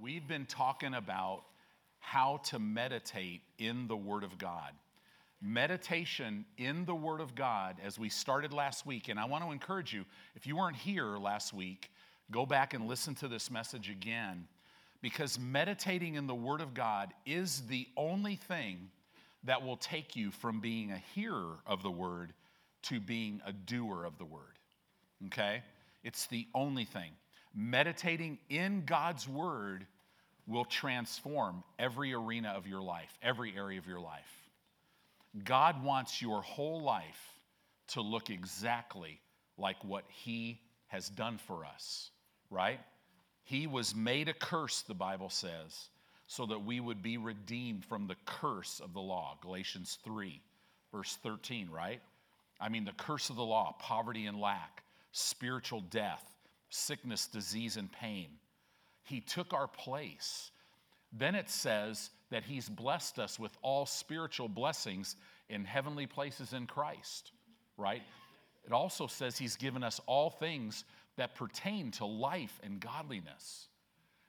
we've been talking about how to meditate in the Word of God. Meditation in the Word of God, as we started last week, and I want to encourage you if you weren't here last week, go back and listen to this message again because meditating in the Word of God is the only thing that will take you from being a hearer of the Word to being a doer of the Word. Okay? It's the only thing. Meditating in God's Word will transform every arena of your life, every area of your life. God wants your whole life to look exactly like what He has done for us, right? He was made a curse, the Bible says, so that we would be redeemed from the curse of the law. Galatians 3, verse 13, right? I mean, the curse of the law, poverty and lack, spiritual death, sickness, disease, and pain. He took our place. Then it says that He's blessed us with all spiritual blessings in heavenly places in Christ, right? It also says He's given us all things that pertain to life and godliness.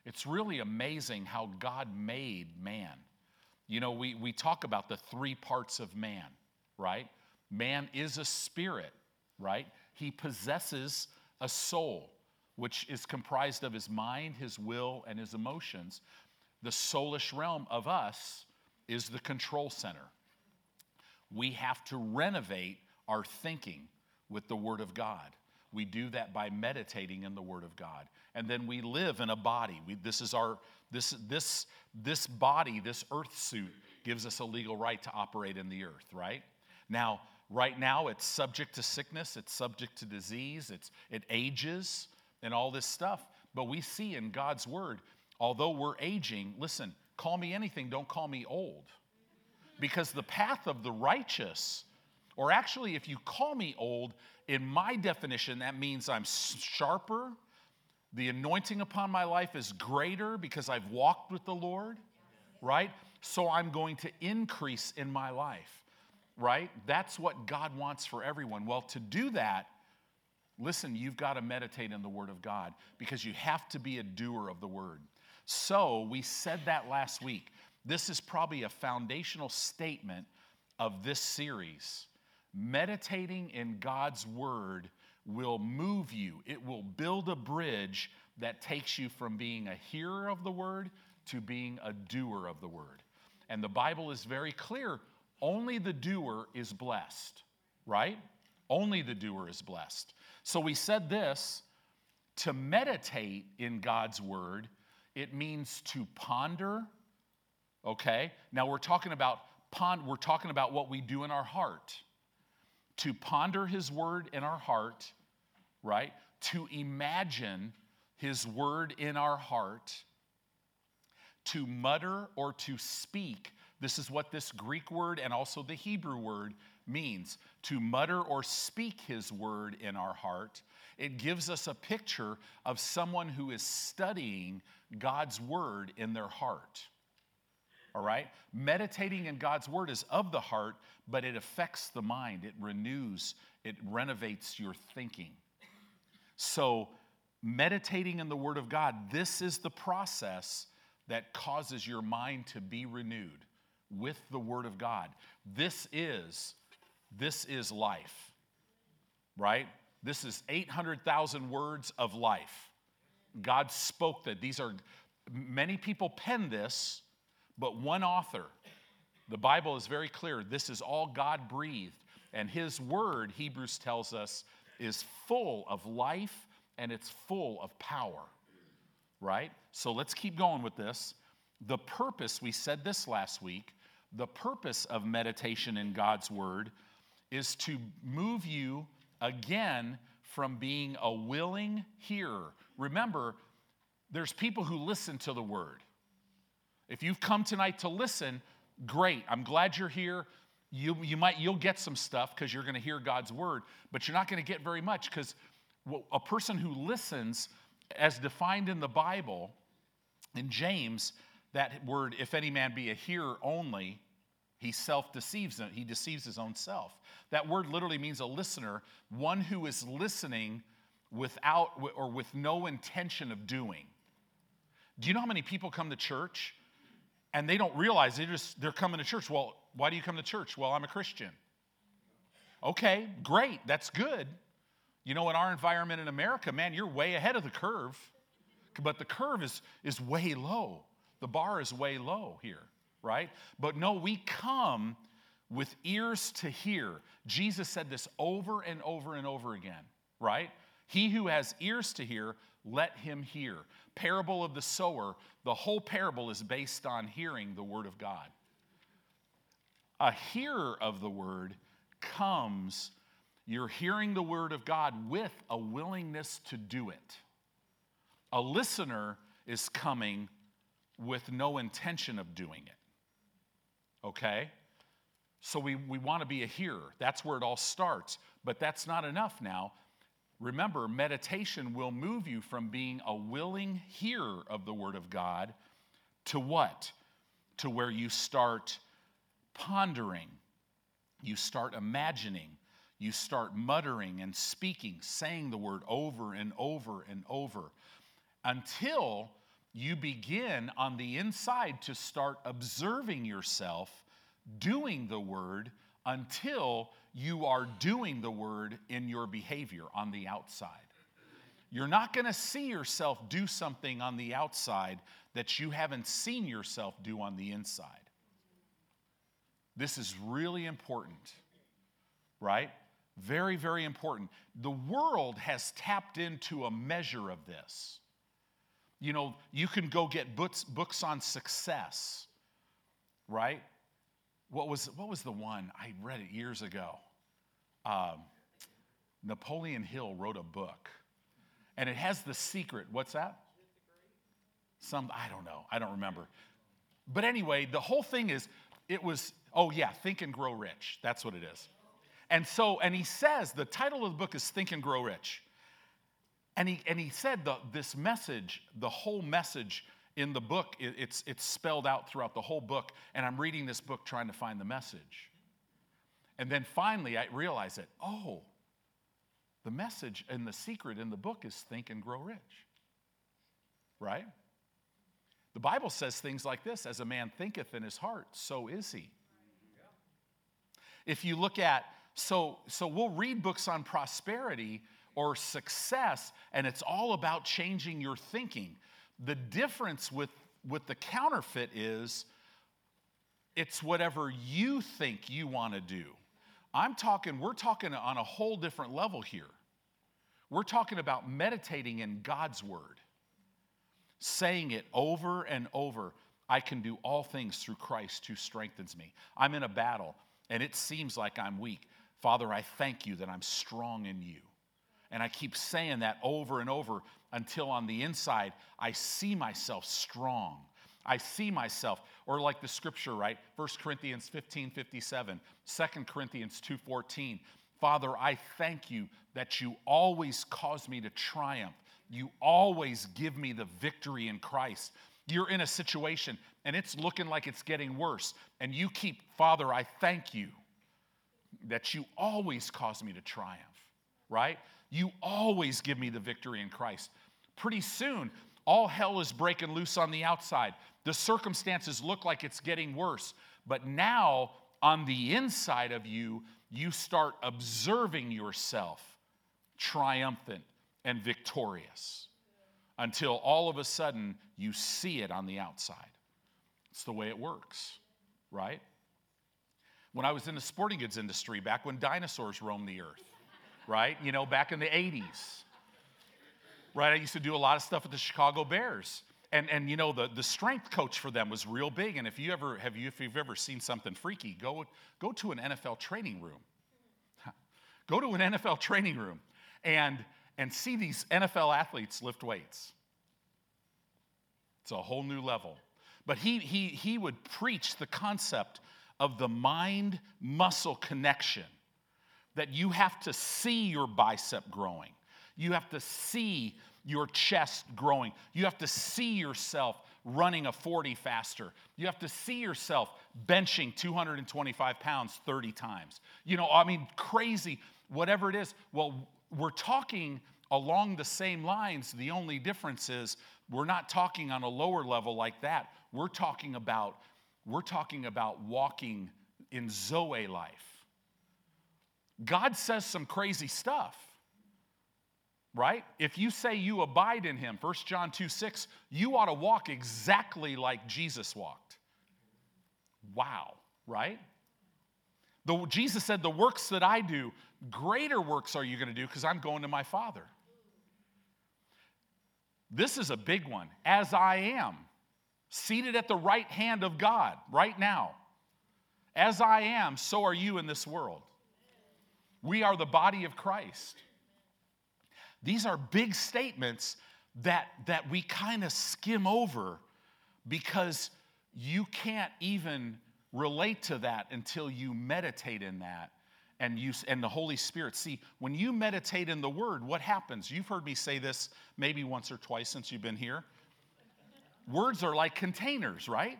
It's really amazing how God made man. You know, we, we talk about the three parts of man, right? Man is a spirit, right? He possesses a soul which is comprised of his mind, his will, and his emotions. The soulish realm of us is the control center. We have to renovate our thinking with the Word of God. We do that by meditating in the Word of God. And then we live in a body. We, this is our, this, this, this body, this earth suit, gives us a legal right to operate in the earth, right? Now, right now, it's subject to sickness, it's subject to disease, it's, it ages, and all this stuff. But we see in God's word, although we're aging, listen, call me anything, don't call me old. Because the path of the righteous, or actually, if you call me old, in my definition, that means I'm sharper. The anointing upon my life is greater because I've walked with the Lord, right? So I'm going to increase in my life, right? That's what God wants for everyone. Well, to do that, Listen, you've got to meditate in the Word of God because you have to be a doer of the Word. So, we said that last week. This is probably a foundational statement of this series. Meditating in God's Word will move you, it will build a bridge that takes you from being a hearer of the Word to being a doer of the Word. And the Bible is very clear only the doer is blessed, right? Only the doer is blessed. So we said this to meditate in God's word, it means to ponder. Okay? Now we're talking about pond, we're talking about what we do in our heart. To ponder his word in our heart, right? To imagine his word in our heart. To mutter or to speak. This is what this Greek word and also the Hebrew word means to mutter or speak his word in our heart. It gives us a picture of someone who is studying God's word in their heart. All right? Meditating in God's word is of the heart, but it affects the mind, it renews, it renovates your thinking. So, meditating in the word of God, this is the process that causes your mind to be renewed with the word of God. This is this is life, right? This is 800,000 words of life. God spoke that. These are, many people pen this, but one author. The Bible is very clear. This is all God breathed. And His word, Hebrews tells us, is full of life and it's full of power, right? So let's keep going with this. The purpose, we said this last week, the purpose of meditation in God's word is to move you again from being a willing hearer. Remember, there's people who listen to the word. If you've come tonight to listen, great. I'm glad you're here. You, you might you'll get some stuff because you're going to hear God's word, but you're not going to get very much because a person who listens, as defined in the Bible, in James, that word, if any man be a hearer only, he self deceives, he deceives his own self. That word literally means a listener, one who is listening without or with no intention of doing. Do you know how many people come to church and they don't realize they just they're coming to church? Well, why do you come to church? Well, I'm a Christian. Okay, great. That's good. You know, in our environment in America, man, you're way ahead of the curve. But the curve is, is way low. The bar is way low here, right? But no, we come with ears to hear. Jesus said this over and over and over again, right? He who has ears to hear, let him hear. Parable of the sower, the whole parable is based on hearing the word of God. A hearer of the word comes, you're hearing the word of God with a willingness to do it. A listener is coming with no intention of doing it. Okay? So we, we want to be a hearer. That's where it all starts. But that's not enough now. Remember, meditation will move you from being a willing hearer of the Word of God to what? To where you start pondering, you start imagining, you start muttering and speaking, saying the word over and over and over until you begin on the inside to start observing yourself doing the word until you are doing the word in your behavior on the outside. You're not going to see yourself do something on the outside that you haven't seen yourself do on the inside. This is really important, right? Very, very important. The world has tapped into a measure of this. You know, you can go get books, books on success, right? What was, what was the one? I read it years ago. Um, Napoleon Hill wrote a book, and it has the secret. What's that? Some, I don't know. I don't remember. But anyway, the whole thing is, it was, oh yeah, Think and Grow Rich. That's what it is. And so, and he says, the title of the book is Think and Grow Rich. And he, and he said the, this message, the whole message in the book, it, it's, it's spelled out throughout the whole book. And I'm reading this book trying to find the message. And then finally, I realized that, oh, the message and the secret in the book is think and grow rich. Right? The Bible says things like this as a man thinketh in his heart, so is he. If you look at, so, so we'll read books on prosperity or success, and it's all about changing your thinking. The difference with, with the counterfeit is it's whatever you think you want to do. I'm talking, we're talking on a whole different level here. We're talking about meditating in God's word, saying it over and over. I can do all things through Christ who strengthens me. I'm in a battle and it seems like I'm weak. Father, I thank you that I'm strong in you. And I keep saying that over and over until on the inside, I see myself strong. I see myself, or like the scripture, right? 1 Corinthians 15 57, 2 Corinthians 2 14. Father, I thank you that you always cause me to triumph. You always give me the victory in Christ. You're in a situation and it's looking like it's getting worse. And you keep, Father, I thank you that you always cause me to triumph, right? You always give me the victory in Christ. Pretty soon, all hell is breaking loose on the outside. The circumstances look like it's getting worse. But now, on the inside of you, you start observing yourself triumphant and victorious until all of a sudden you see it on the outside. It's the way it works, right? When I was in the sporting goods industry, back when dinosaurs roamed the earth, right? You know, back in the 80s. Right? I used to do a lot of stuff with the Chicago Bears. And, and you know, the, the strength coach for them was real big. And if you ever have you if you've ever seen something freaky, go go to an NFL training room. go to an NFL training room and and see these NFL athletes lift weights. It's a whole new level. But he he he would preach the concept of the mind muscle connection that you have to see your bicep growing. You have to see your chest growing. You have to see yourself running a 40 faster. You have to see yourself benching 225 pounds 30 times. You know, I mean, crazy, whatever it is. Well, we're talking along the same lines. The only difference is we're not talking on a lower level like that. We're talking about we're talking about walking in Zoe life. God says some crazy stuff. Right? If you say you abide in him, 1 John 2 6, you ought to walk exactly like Jesus walked. Wow, right? The, Jesus said, The works that I do, greater works are you going to do because I'm going to my Father. This is a big one. As I am, seated at the right hand of God right now. As I am, so are you in this world. We are the body of Christ. These are big statements that, that we kind of skim over because you can't even relate to that until you meditate in that and you and the holy spirit. See when you meditate in the word what happens? You've heard me say this maybe once or twice since you've been here. Words are like containers right?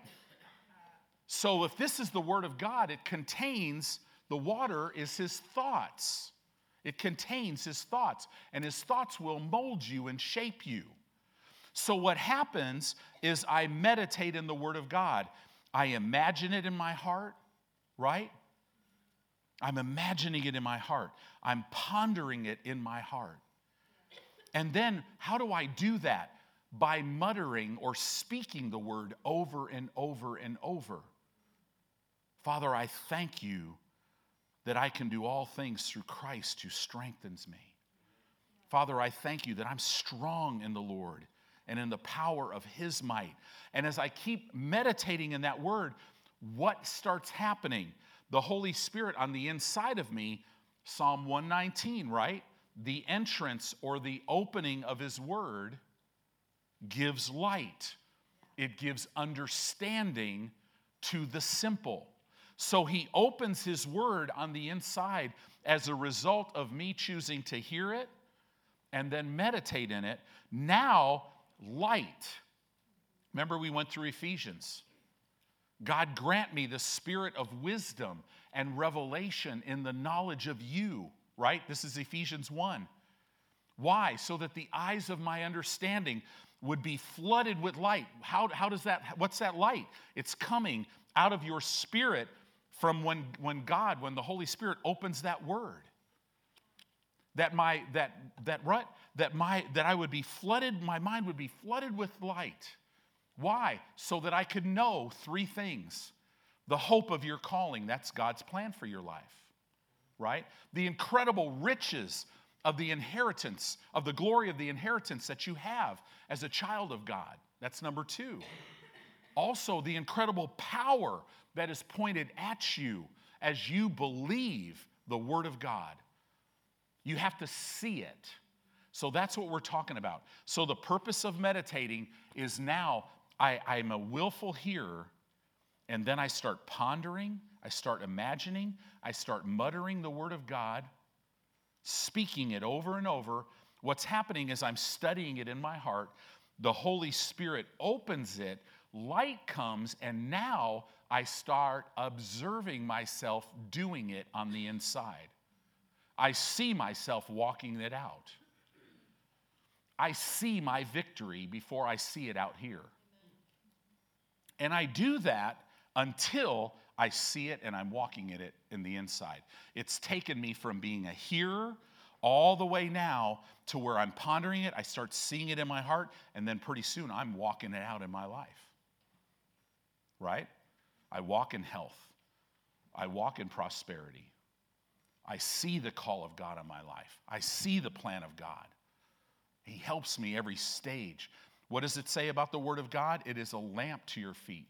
So if this is the word of god it contains the water is his thoughts it contains his thoughts and his thoughts will mold you and shape you so what happens is i meditate in the word of god I imagine it in my heart, right? I'm imagining it in my heart. I'm pondering it in my heart. And then, how do I do that? By muttering or speaking the word over and over and over. Father, I thank you that I can do all things through Christ who strengthens me. Father, I thank you that I'm strong in the Lord and in the power of his might. And as I keep meditating in that word, what starts happening? The Holy Spirit on the inside of me, Psalm 119, right? The entrance or the opening of his word gives light, it gives understanding to the simple. So he opens his word on the inside as a result of me choosing to hear it and then meditate in it. Now light. Remember, we went through Ephesians. God grant me the spirit of wisdom and revelation in the knowledge of you, right? This is Ephesians 1. Why? So that the eyes of my understanding would be flooded with light. How, how does that, what's that light? It's coming out of your spirit from when, when God, when the Holy Spirit opens that word. That my, that, that, what? that, my, that I would be flooded, my mind would be flooded with light. Why? So that I could know three things the hope of your calling, that's God's plan for your life, right? The incredible riches of the inheritance, of the glory of the inheritance that you have as a child of God, that's number two. Also, the incredible power that is pointed at you as you believe the Word of God. You have to see it. So that's what we're talking about. So the purpose of meditating is now I, I'm a willful hearer, and then I start pondering, I start imagining, I start muttering the word of God, speaking it over and over. What's happening is I'm studying it in my heart. The Holy Spirit opens it, light comes, and now I start observing myself doing it on the inside. I see myself walking it out. I see my victory before I see it out here. And I do that until I see it and I'm walking in it in the inside. It's taken me from being a hearer all the way now to where I'm pondering it, I start seeing it in my heart, and then pretty soon I'm walking it out in my life. Right? I walk in health, I walk in prosperity. I see the call of God on my life, I see the plan of God. He helps me every stage. What does it say about the Word of God? It is a lamp to your feet,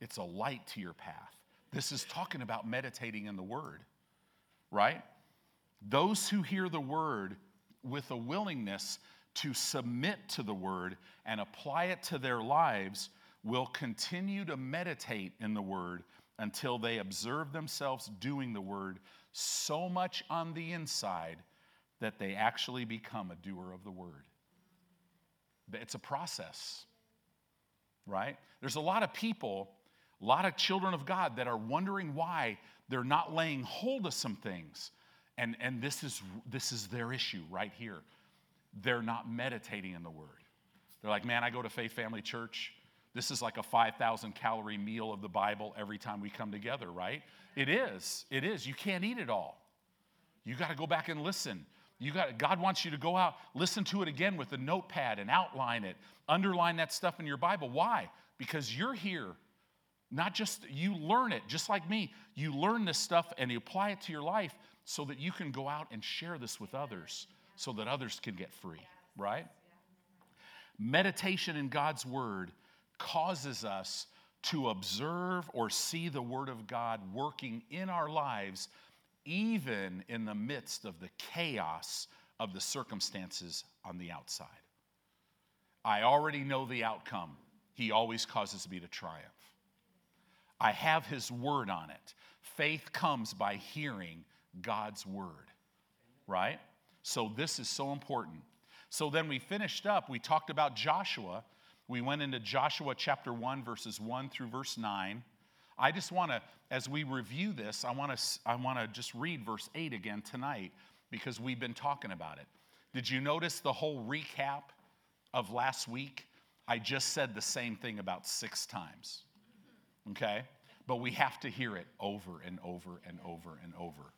it's a light to your path. This is talking about meditating in the Word, right? Those who hear the Word with a willingness to submit to the Word and apply it to their lives will continue to meditate in the Word until they observe themselves doing the Word so much on the inside that they actually become a doer of the word. It's a process, right? There's a lot of people, a lot of children of God that are wondering why they're not laying hold of some things. And, and this, is, this is their issue right here. they're not meditating in the Word. They're like, man, I go to Faith Family Church. This is like a 5,000 calorie meal of the Bible every time we come together, right? It is. It is. You can't eat it all. You got to go back and listen. You got God wants you to go out, listen to it again with a notepad and outline it. Underline that stuff in your Bible. Why? Because you're here. Not just you learn it, just like me. You learn this stuff and you apply it to your life so that you can go out and share this with others so that others can get free, right? Meditation in God's word causes us to observe or see the word of God working in our lives even in the midst of the chaos of the circumstances on the outside. I already know the outcome. He always causes me to triumph. I have His word on it. Faith comes by hearing God's word, right? So, this is so important. So, then we finished up, we talked about Joshua. We went into Joshua chapter 1, verses 1 through verse 9. I just want to, as we review this, I want to I want to just read verse 8 again tonight because we've been talking about it. Did you notice the whole recap of last week? I just said the same thing about six times. Okay? But we have to hear it over and over and over and over.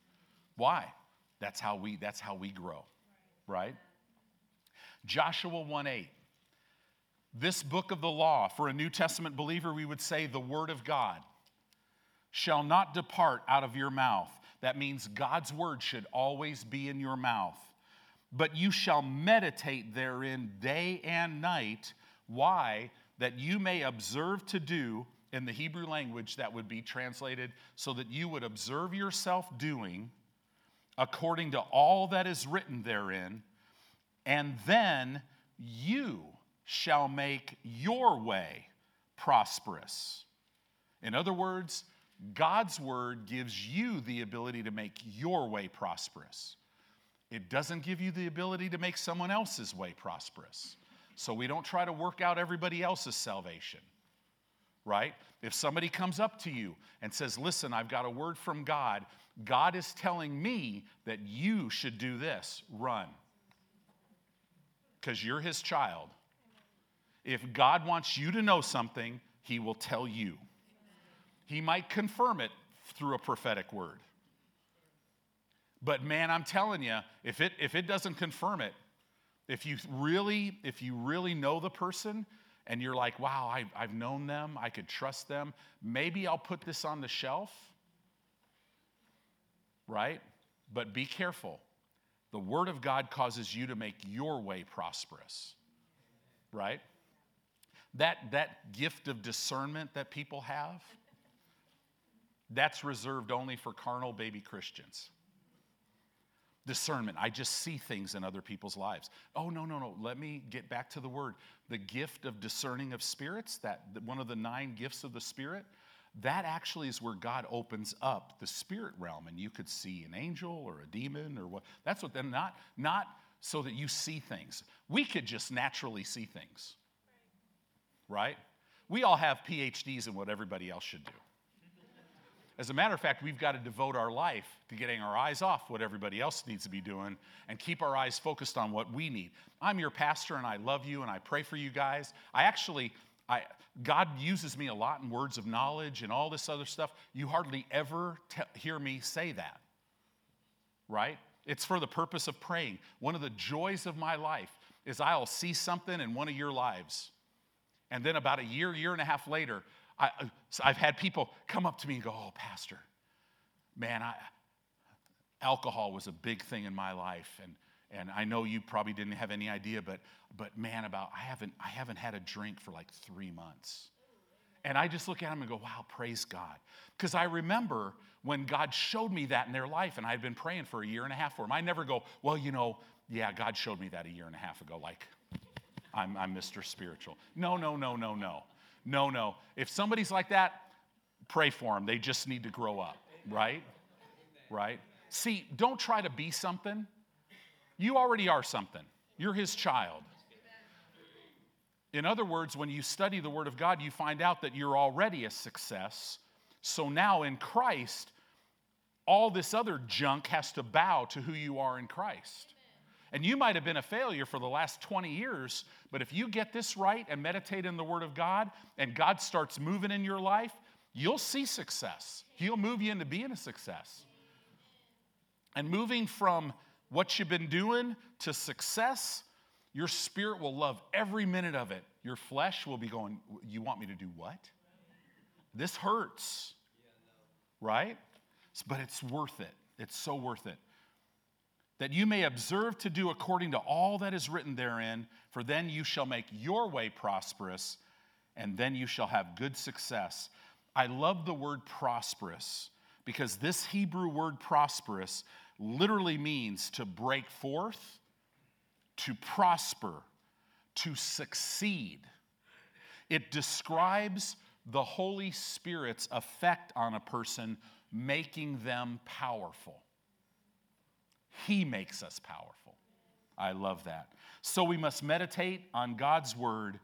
Why? That's how we that's how we grow. Right? Joshua 1 8. This book of the law, for a New Testament believer, we would say the Word of God shall not depart out of your mouth. That means God's word should always be in your mouth. But you shall meditate therein day and night. Why? That you may observe to do, in the Hebrew language, that would be translated so that you would observe yourself doing according to all that is written therein, and then you shall make your way prosperous. In other words, God's word gives you the ability to make your way prosperous. It doesn't give you the ability to make someone else's way prosperous. So we don't try to work out everybody else's salvation, right? If somebody comes up to you and says, Listen, I've got a word from God, God is telling me that you should do this, run. Because you're his child. If God wants you to know something, he will tell you. He might confirm it through a prophetic word. But man, I'm telling you, if it, if it doesn't confirm it, if you really, if you really know the person and you're like, wow, I, I've known them, I could trust them, maybe I'll put this on the shelf, right? But be careful. The Word of God causes you to make your way prosperous, right? That, that gift of discernment that people have, that's reserved only for carnal baby Christians. Discernment. I just see things in other people's lives. Oh, no, no, no. Let me get back to the word. The gift of discerning of spirits, that one of the nine gifts of the Spirit, that actually is where God opens up the spirit realm and you could see an angel or a demon or what. That's what, then not, not so that you see things. We could just naturally see things, right? We all have PhDs in what everybody else should do. As a matter of fact, we've got to devote our life to getting our eyes off what everybody else needs to be doing and keep our eyes focused on what we need. I'm your pastor and I love you and I pray for you guys. I actually, I, God uses me a lot in words of knowledge and all this other stuff. You hardly ever hear me say that, right? It's for the purpose of praying. One of the joys of my life is I'll see something in one of your lives. And then about a year, year and a half later, I, have had people come up to me and go, Oh, Pastor, man, I, alcohol was a big thing in my life. And, and I know you probably didn't have any idea, but, but man, about I haven't, I haven't had a drink for like three months. And I just look at them and go, wow, praise God. Because I remember when God showed me that in their life, and I had been praying for a year and a half for them. I never go, well, you know, yeah, God showed me that a year and a half ago, like I'm, I'm Mr. Spiritual. No, no, no, no, no. No, no. If somebody's like that, pray for them. They just need to grow up, right? Right? See, don't try to be something. You already are something. You're his child. In other words, when you study the Word of God, you find out that you're already a success. So now in Christ, all this other junk has to bow to who you are in Christ. And you might have been a failure for the last 20 years, but if you get this right and meditate in the Word of God and God starts moving in your life, you'll see success. He'll move you into being a success. And moving from what you've been doing to success, your spirit will love every minute of it. Your flesh will be going, You want me to do what? This hurts, right? But it's worth it. It's so worth it that you may observe to do according to all that is written therein, for then you shall make your way prosperous, and then you shall have good success. I love the word prosperous because this Hebrew word prosperous literally means to break forth, to prosper, to succeed. It describes the Holy Spirit's effect on a person, making them powerful. He makes us powerful. I love that. So we must meditate on God's word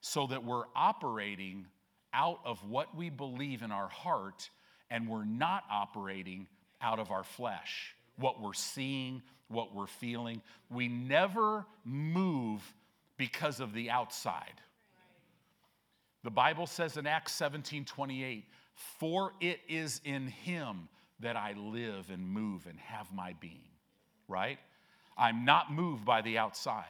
so that we're operating out of what we believe in our heart and we're not operating out of our flesh, what we're seeing, what we're feeling. We never move because of the outside. The Bible says in Acts 17 28, for it is in him that I live and move and have my being right? I'm not moved by the outside.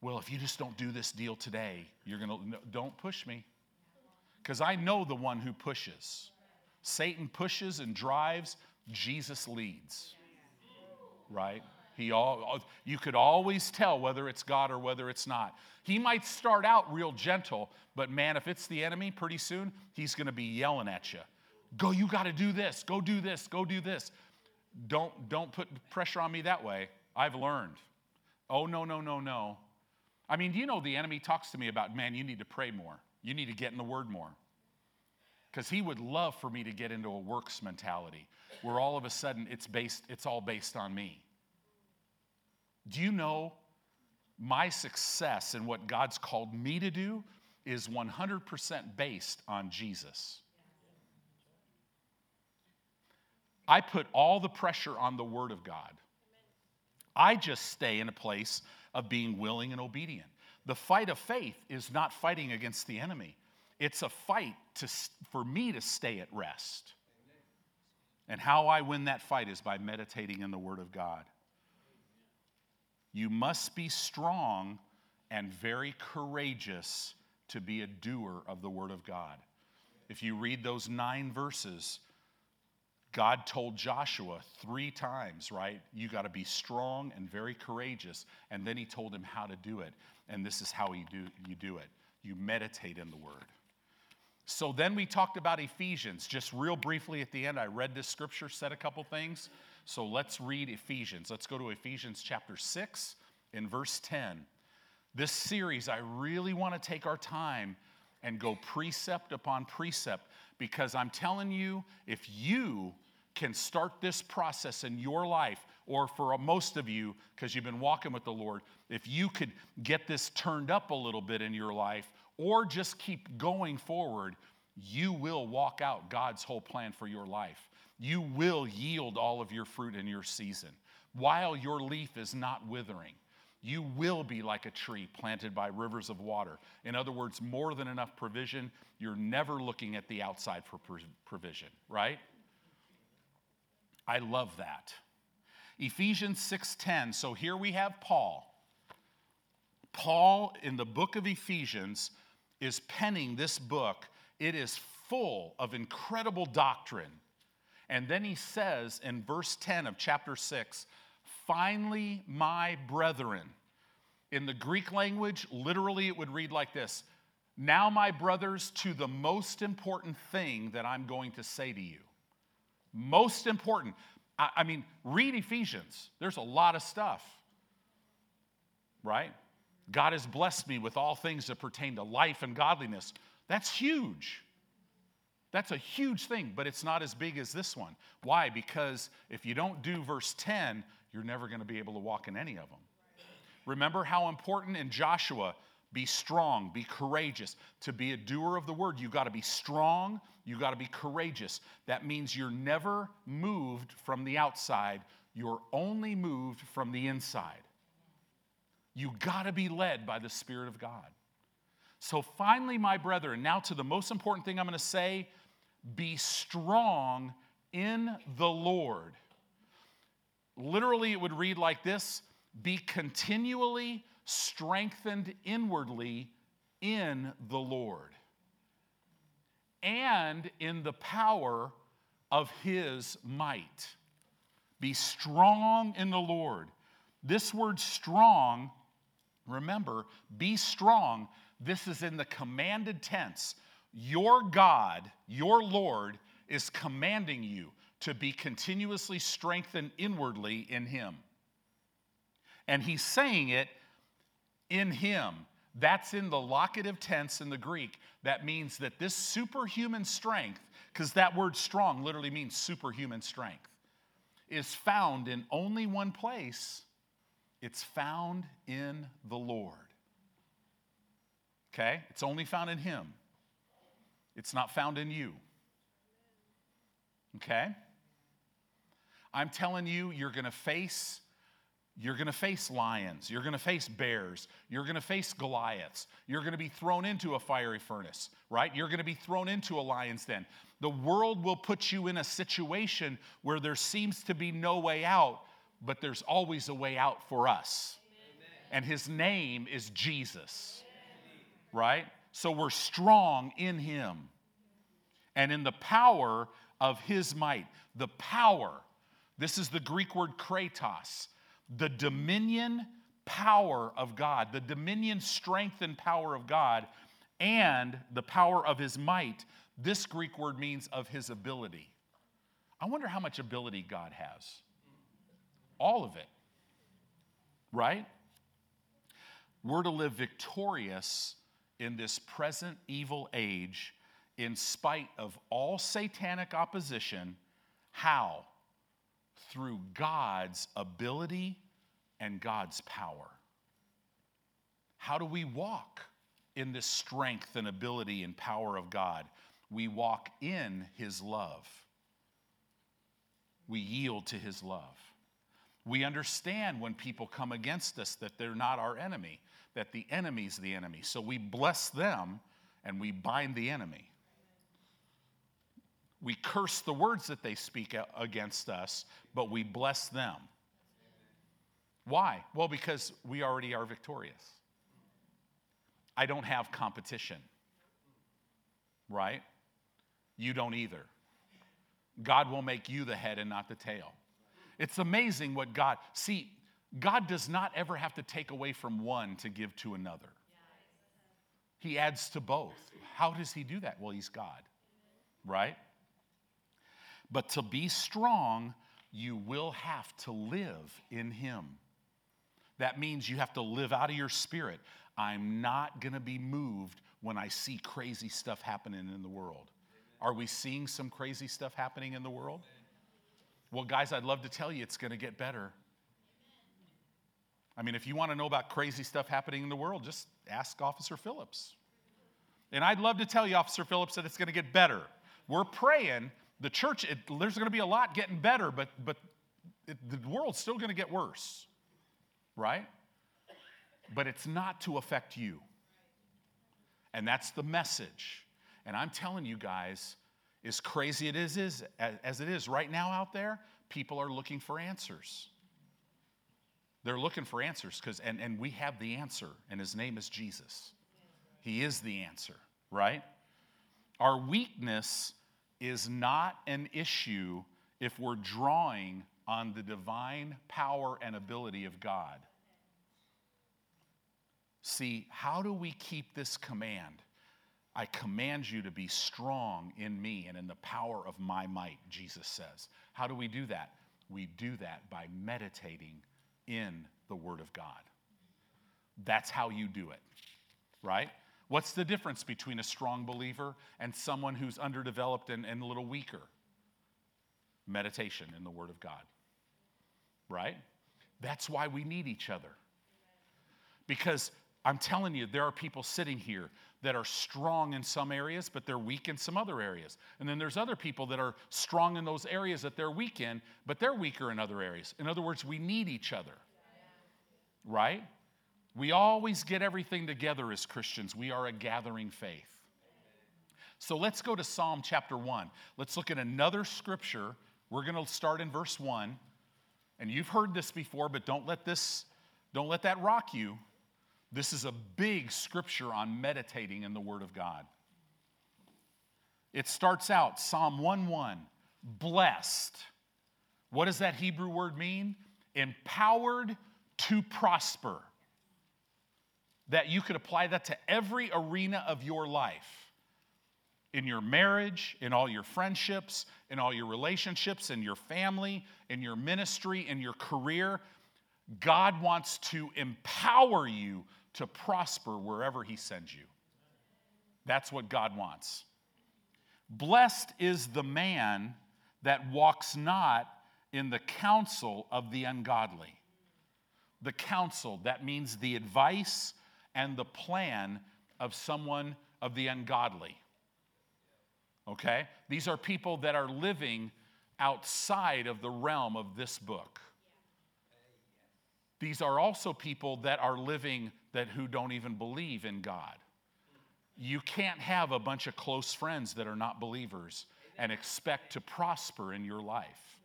Well, if you just don't do this deal today, you're going to, don't push me. Because I know the one who pushes. Satan pushes and drives, Jesus leads. Right? He all, you could always tell whether it's God or whether it's not. He might start out real gentle, but man, if it's the enemy, pretty soon he's going to be yelling at you. Go, you got to do this. Go do this. Go do this. Don't, don't put pressure on me that way. I've learned. Oh, no, no, no, no. I mean, do you know the enemy talks to me about, man, you need to pray more. You need to get in the word more. Because he would love for me to get into a works mentality where all of a sudden it's based, it's all based on me. Do you know my success and what God's called me to do is 100% based on Jesus? I put all the pressure on the Word of God. I just stay in a place of being willing and obedient. The fight of faith is not fighting against the enemy, it's a fight to, for me to stay at rest. And how I win that fight is by meditating in the Word of God. You must be strong and very courageous to be a doer of the Word of God. If you read those nine verses, God told Joshua three times, right? You got to be strong and very courageous. And then he told him how to do it. And this is how he do, you do it you meditate in the word. So then we talked about Ephesians. Just real briefly at the end, I read this scripture, said a couple things. So let's read Ephesians. Let's go to Ephesians chapter 6 in verse 10. This series, I really want to take our time and go precept upon precept because I'm telling you, if you can start this process in your life, or for most of you, because you've been walking with the Lord, if you could get this turned up a little bit in your life, or just keep going forward, you will walk out God's whole plan for your life. You will yield all of your fruit in your season while your leaf is not withering. You will be like a tree planted by rivers of water. In other words, more than enough provision. You're never looking at the outside for provision, right? I love that. Ephesians 6:10. So here we have Paul. Paul in the book of Ephesians is penning this book. It is full of incredible doctrine. And then he says in verse 10 of chapter 6, finally, my brethren. In the Greek language, literally it would read like this Now, my brothers, to the most important thing that I'm going to say to you. Most important. I, I mean, read Ephesians. There's a lot of stuff, right? God has blessed me with all things that pertain to life and godliness. That's huge. That's a huge thing, but it's not as big as this one. Why? Because if you don't do verse 10, you're never going to be able to walk in any of them. Remember how important in Joshua be strong, be courageous. To be a doer of the word, you got to be strong, you got to be courageous. That means you're never moved from the outside, you're only moved from the inside. You got to be led by the Spirit of God. So, finally, my brethren, now to the most important thing I'm going to say be strong in the Lord. Literally, it would read like this be continually strengthened inwardly in the Lord and in the power of his might. Be strong in the Lord. This word strong, remember, be strong. This is in the commanded tense. Your God, your Lord, is commanding you to be continuously strengthened inwardly in Him. And He's saying it in Him. That's in the locative tense in the Greek. That means that this superhuman strength, because that word strong literally means superhuman strength is found in only one place it's found in the Lord. Okay? It's only found in Him, it's not found in you. Okay? I'm telling you, you're going to face you're going to face lions. You're going to face bears. You're going to face Goliaths. You're going to be thrown into a fiery furnace, right? You're going to be thrown into a lion's den. The world will put you in a situation where there seems to be no way out, but there's always a way out for us. And his name is Jesus, right? So we're strong in him and in the power of his might. The power, this is the Greek word kratos the dominion power of God, the dominion strength and power of God, and the power of his might. This Greek word means of his ability. I wonder how much ability God has. All of it, right? We're to live victorious in this present evil age in spite of all satanic opposition. How? Through God's ability and God's power. How do we walk in this strength and ability and power of God? We walk in His love. We yield to His love. We understand when people come against us that they're not our enemy, that the enemy's the enemy. So we bless them and we bind the enemy we curse the words that they speak against us, but we bless them. Why? Well, because we already are victorious. I don't have competition, right? You don't either. God will make you the head and not the tail. It's amazing what God, see, God does not ever have to take away from one to give to another. He adds to both. How does he do that? Well, he's God, right? But to be strong, you will have to live in Him. That means you have to live out of your spirit. I'm not going to be moved when I see crazy stuff happening in the world. Are we seeing some crazy stuff happening in the world? Well, guys, I'd love to tell you it's going to get better. I mean, if you want to know about crazy stuff happening in the world, just ask Officer Phillips. And I'd love to tell you, Officer Phillips, that it's going to get better. We're praying the church, it, there's going to be a lot getting better, but, but it, the world's still going to get worse, right? But it's not to affect you. And that's the message. And I'm telling you guys, as crazy it is, is as it is right now out there, people are looking for answers. They're looking for answers because, and, and we have the answer, and his name is Jesus. He is the answer, right? Our weakness is not an issue if we're drawing on the divine power and ability of God. See, how do we keep this command? I command you to be strong in me and in the power of my might, Jesus says. How do we do that? We do that by meditating in the Word of God. That's how you do it, right? What's the difference between a strong believer and someone who's underdeveloped and, and a little weaker? Meditation in the Word of God. Right? That's why we need each other. Because I'm telling you, there are people sitting here that are strong in some areas, but they're weak in some other areas. And then there's other people that are strong in those areas that they're weak in, but they're weaker in other areas. In other words, we need each other, right? We always get everything together as Christians. We are a gathering faith. So let's go to Psalm chapter 1. Let's look at another scripture. We're going to start in verse 1. And you've heard this before, but don't let this don't let that rock you. This is a big scripture on meditating in the Word of God. It starts out Psalm 1 1, blessed. What does that Hebrew word mean? Empowered to prosper. That you could apply that to every arena of your life in your marriage, in all your friendships, in all your relationships, in your family, in your ministry, in your career. God wants to empower you to prosper wherever He sends you. That's what God wants. Blessed is the man that walks not in the counsel of the ungodly. The counsel, that means the advice and the plan of someone of the ungodly. Okay? These are people that are living outside of the realm of this book. These are also people that are living that who don't even believe in God. You can't have a bunch of close friends that are not believers and expect to prosper in your life.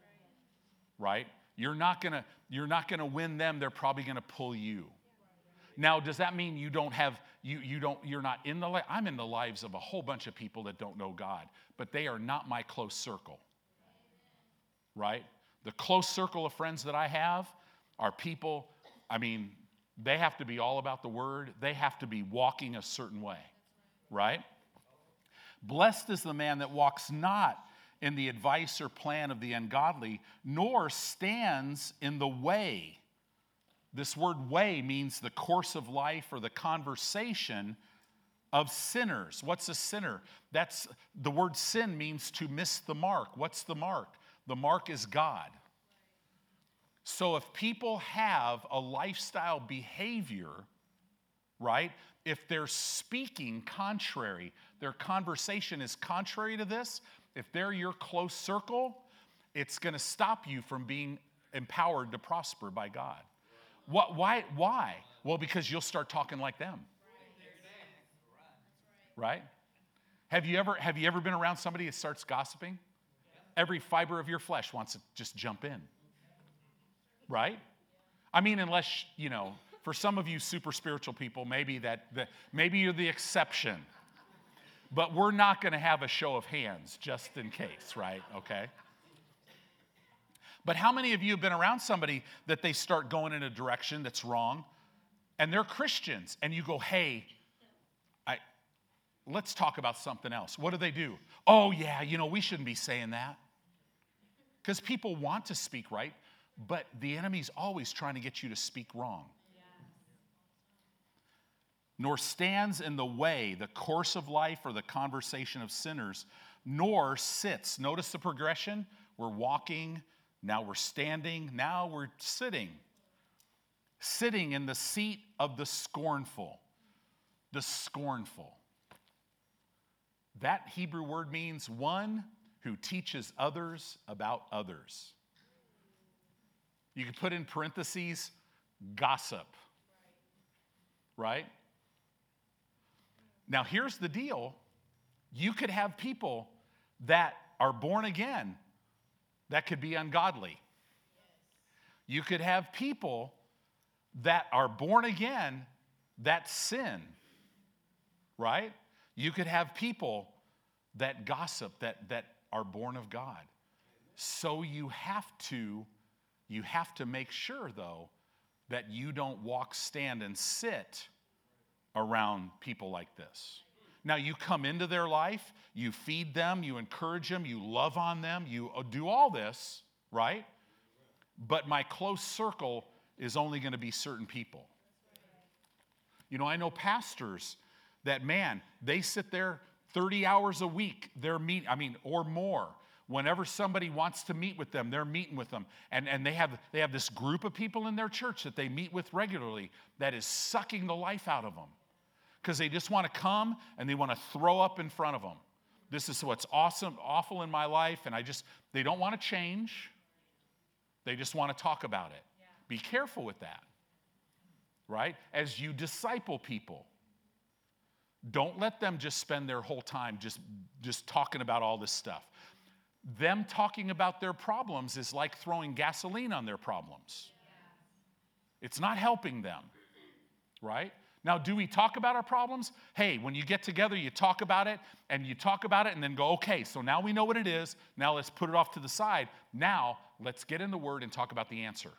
Right? You're not going to you're not going to win them, they're probably going to pull you. Now, does that mean you don't have you you don't you're not in the life? I'm in the lives of a whole bunch of people that don't know God, but they are not my close circle. Right? The close circle of friends that I have are people, I mean, they have to be all about the word. They have to be walking a certain way, right? Blessed is the man that walks not in the advice or plan of the ungodly, nor stands in the way. This word way means the course of life or the conversation of sinners. What's a sinner? That's the word sin means to miss the mark. What's the mark? The mark is God. So if people have a lifestyle behavior, right, if they're speaking contrary, their conversation is contrary to this, if they're your close circle, it's going to stop you from being empowered to prosper by God. What, why? Why? Well, because you'll start talking like them. Right? Have you ever have you ever been around somebody that starts gossiping? Every fiber of your flesh wants to just jump in right? I mean, unless, you know, for some of you super spiritual people, maybe that, that maybe you're the exception. But we're not going to have a show of hands just in case, right? Okay? But how many of you have been around somebody that they start going in a direction that's wrong and they're Christians and you go, "Hey, I let's talk about something else." What do they do? "Oh yeah, you know, we shouldn't be saying that." Cuz people want to speak right, but the enemy's always trying to get you to speak wrong. Nor stands in the way the course of life or the conversation of sinners, nor sits. Notice the progression. We're walking, now we're standing, now we're sitting. Sitting in the seat of the scornful. The scornful. That Hebrew word means one who teaches others about others. You could put in parentheses gossip. Right? Now, here's the deal you could have people that are born again that could be ungodly. You could have people that are born again that sin, right? You could have people that gossip, that, that are born of God. So you have to you have to make sure, though, that you don't walk, stand, and sit around people like this. Now, you come into their life, you feed them, you encourage them, you love on them, you uh, do all this, right? But my close circle is only going to be certain people. You know, I know pastors that, man, they sit there 30 hours a week, they're meet, I mean, or more whenever somebody wants to meet with them, they're meeting with them. And, and they, have, they have this group of people in their church that they meet with regularly that is sucking the life out of them. Because they just want to come and they want to throw up in front of them. This is what's awesome, awful in my life, and I just, they don't want to change. They just want to talk about it. Yeah. Be careful with that, right? As you disciple people, don't let them just spend their whole time just, just talking about all this stuff. Them talking about their problems is like throwing gasoline on their problems. It's not helping them, right? Now, do we talk about our problems? Hey, when you get together, you talk about it and you talk about it and then go, okay, so now we know what it is. Now let's put it off to the side. Now let's get in the Word and talk about the answer.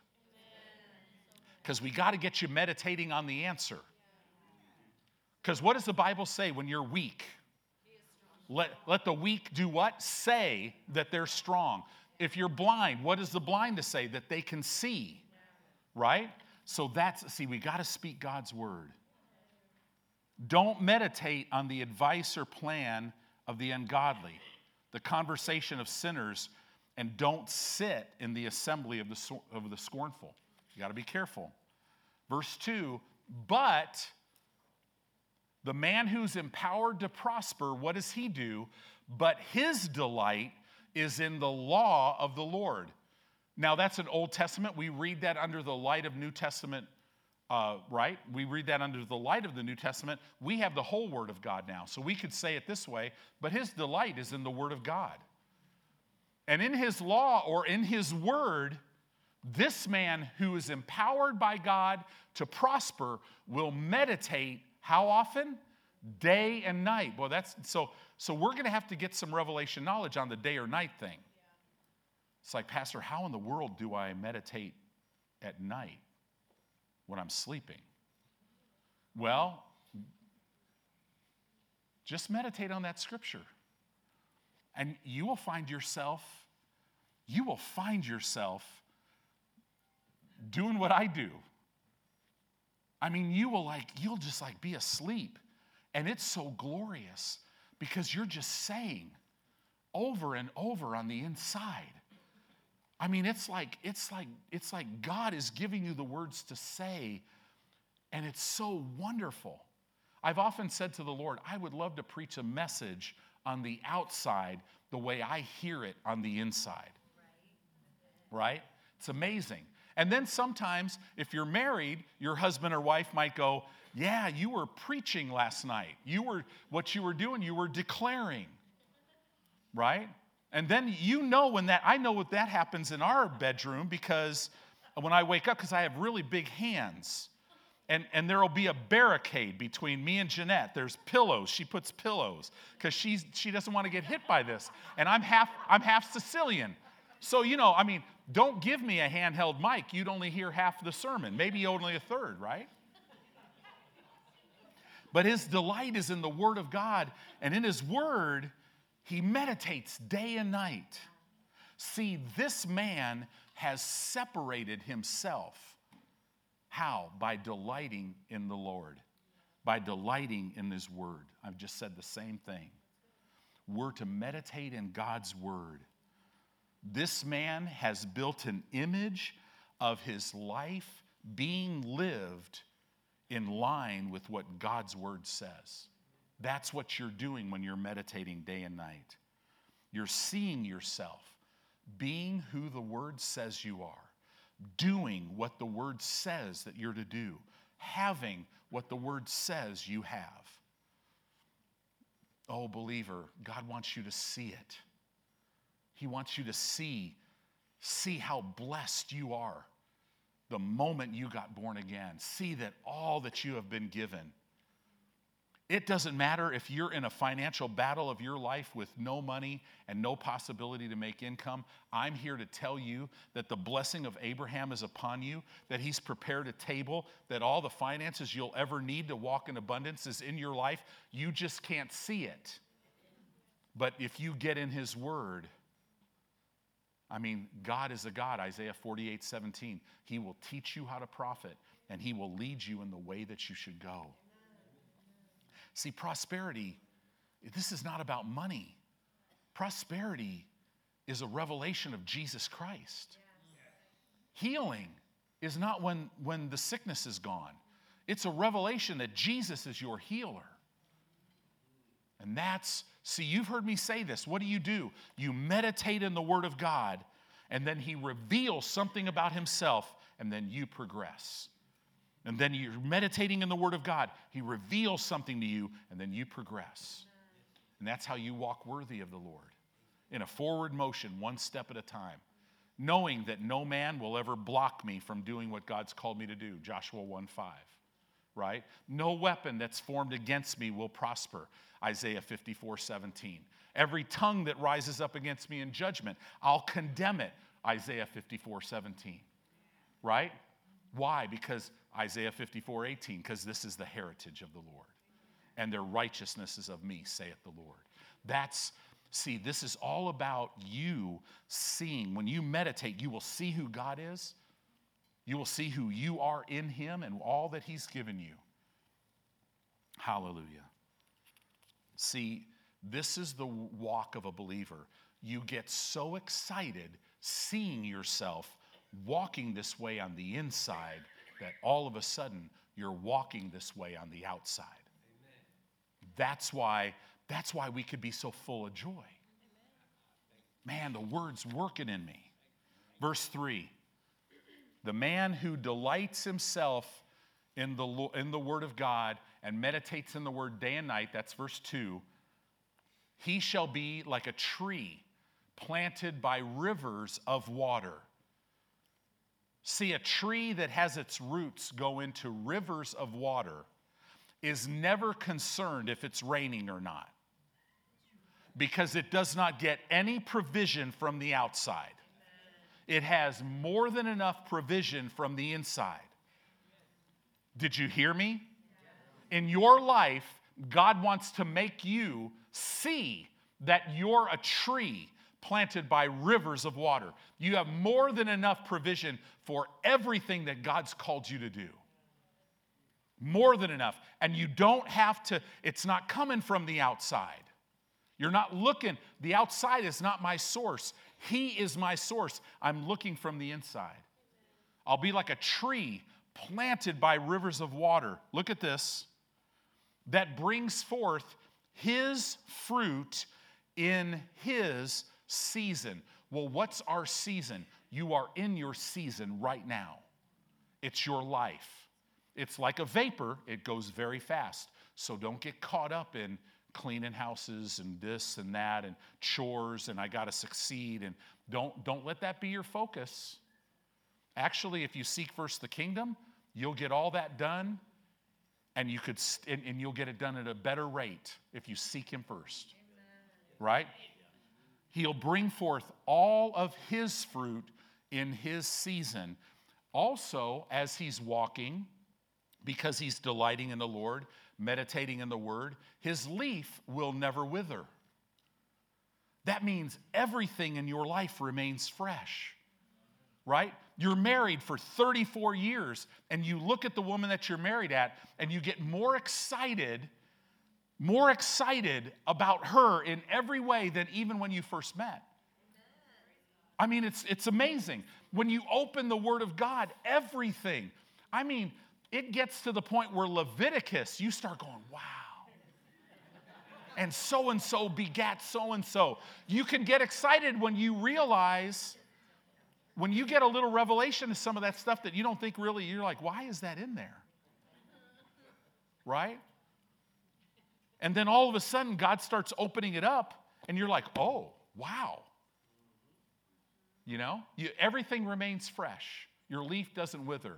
Because we got to get you meditating on the answer. Because what does the Bible say when you're weak? Let, let the weak do what? Say that they're strong. If you're blind, what does the blind to say? That they can see, right? So that's, see, we got to speak God's word. Don't meditate on the advice or plan of the ungodly, the conversation of sinners, and don't sit in the assembly of the, of the scornful. You got to be careful. Verse 2 But the man who's empowered to prosper, what does he do? But his delight is in the law of the Lord. Now, that's an Old Testament. We read that under the light of New Testament, uh, right? We read that under the light of the New Testament. We have the whole Word of God now. So we could say it this way, but his delight is in the Word of God. And in his law or in his Word, this man who is empowered by God to prosper will meditate how often? Day and night. Well, that's so so we're going to have to get some revelation knowledge on the day or night thing. It's like, Pastor, how in the world do I meditate at night when I'm sleeping? Well, just meditate on that scripture. And you will find yourself, you will find yourself doing what I do. I mean, you will like, you'll just like be asleep. And it's so glorious because you're just saying over and over on the inside. I mean, it's like, it's like, it's like God is giving you the words to say, and it's so wonderful. I've often said to the Lord, I would love to preach a message on the outside the way I hear it on the inside. Right? It's amazing. And then sometimes, if you're married, your husband or wife might go, Yeah, you were preaching last night. You were, what you were doing, you were declaring, right? And then you know when that, I know what that happens in our bedroom because when I wake up, because I have really big hands. And, and there will be a barricade between me and Jeanette. There's pillows. She puts pillows because she doesn't want to get hit by this. And I'm half, I'm half Sicilian. So, you know, I mean, don't give me a handheld mic. You'd only hear half the sermon, maybe only a third, right? But his delight is in the Word of God, and in his Word, he meditates day and night. See, this man has separated himself. How? By delighting in the Lord, by delighting in his Word. I've just said the same thing. We're to meditate in God's Word. This man has built an image of his life being lived in line with what God's word says. That's what you're doing when you're meditating day and night. You're seeing yourself being who the word says you are, doing what the word says that you're to do, having what the word says you have. Oh, believer, God wants you to see it. He wants you to see, see how blessed you are the moment you got born again. See that all that you have been given. It doesn't matter if you're in a financial battle of your life with no money and no possibility to make income. I'm here to tell you that the blessing of Abraham is upon you, that he's prepared a table, that all the finances you'll ever need to walk in abundance is in your life. You just can't see it. But if you get in his word, I mean, God is a God, Isaiah 48 17. He will teach you how to profit and He will lead you in the way that you should go. See, prosperity, this is not about money. Prosperity is a revelation of Jesus Christ. Healing is not when, when the sickness is gone. It's a revelation that Jesus is your healer. And that's, see, you've heard me say this. What do you do? You meditate in the Word of God, and then He reveals something about Himself, and then you progress. And then you're meditating in the Word of God. He reveals something to you, and then you progress. And that's how you walk worthy of the Lord in a forward motion, one step at a time, knowing that no man will ever block me from doing what God's called me to do. Joshua 1 5, right? No weapon that's formed against me will prosper. Isaiah 54 17. Every tongue that rises up against me in judgment, I'll condemn it. Isaiah 54 17, right? Why? Because Isaiah 54 18, because this is the heritage of the Lord, and their righteousness is of me, saith the Lord. That's, see, this is all about you seeing. When you meditate, you will see who God is, you will see who you are in Him and all that He's given you. Hallelujah. See, this is the walk of a believer. You get so excited seeing yourself walking this way on the inside that all of a sudden you're walking this way on the outside. Amen. That's why that's why we could be so full of joy. Man, the word's working in me. Verse 3. The man who delights himself in the, in the word of God and meditates in the word day and night, that's verse 2, he shall be like a tree planted by rivers of water See, a tree that has its roots go into rivers of water is never concerned if it's raining or not because it does not get any provision from the outside. It has more than enough provision from the inside. Did you hear me? In your life, God wants to make you see that you're a tree planted by rivers of water. You have more than enough provision for everything that God's called you to do. More than enough. And you don't have to, it's not coming from the outside. You're not looking, the outside is not my source. He is my source. I'm looking from the inside. I'll be like a tree planted by rivers of water. Look at this that brings forth his fruit in his season. Well, what's our season? You are in your season right now. It's your life. It's like a vapor, it goes very fast. So don't get caught up in cleaning houses and this and that and chores and I got to succeed and don't don't let that be your focus. Actually, if you seek first the kingdom, you'll get all that done and you could and, and you'll get it done at a better rate if you seek him first. Amen. Right? He'll bring forth all of his fruit in his season. Also, as he's walking, because he's delighting in the Lord, meditating in the word, his leaf will never wither. That means everything in your life remains fresh, right? You're married for 34 years, and you look at the woman that you're married at, and you get more excited more excited about her in every way than even when you first met. I mean, it's, it's amazing. When you open the Word of God, everything, I mean, it gets to the point where Leviticus, you start going, wow. And so and so begat so and so. You can get excited when you realize, when you get a little revelation of some of that stuff that you don't think really, you're like, why is that in there? Right? And then all of a sudden, God starts opening it up, and you're like, oh, wow. You know, you, everything remains fresh. Your leaf doesn't wither.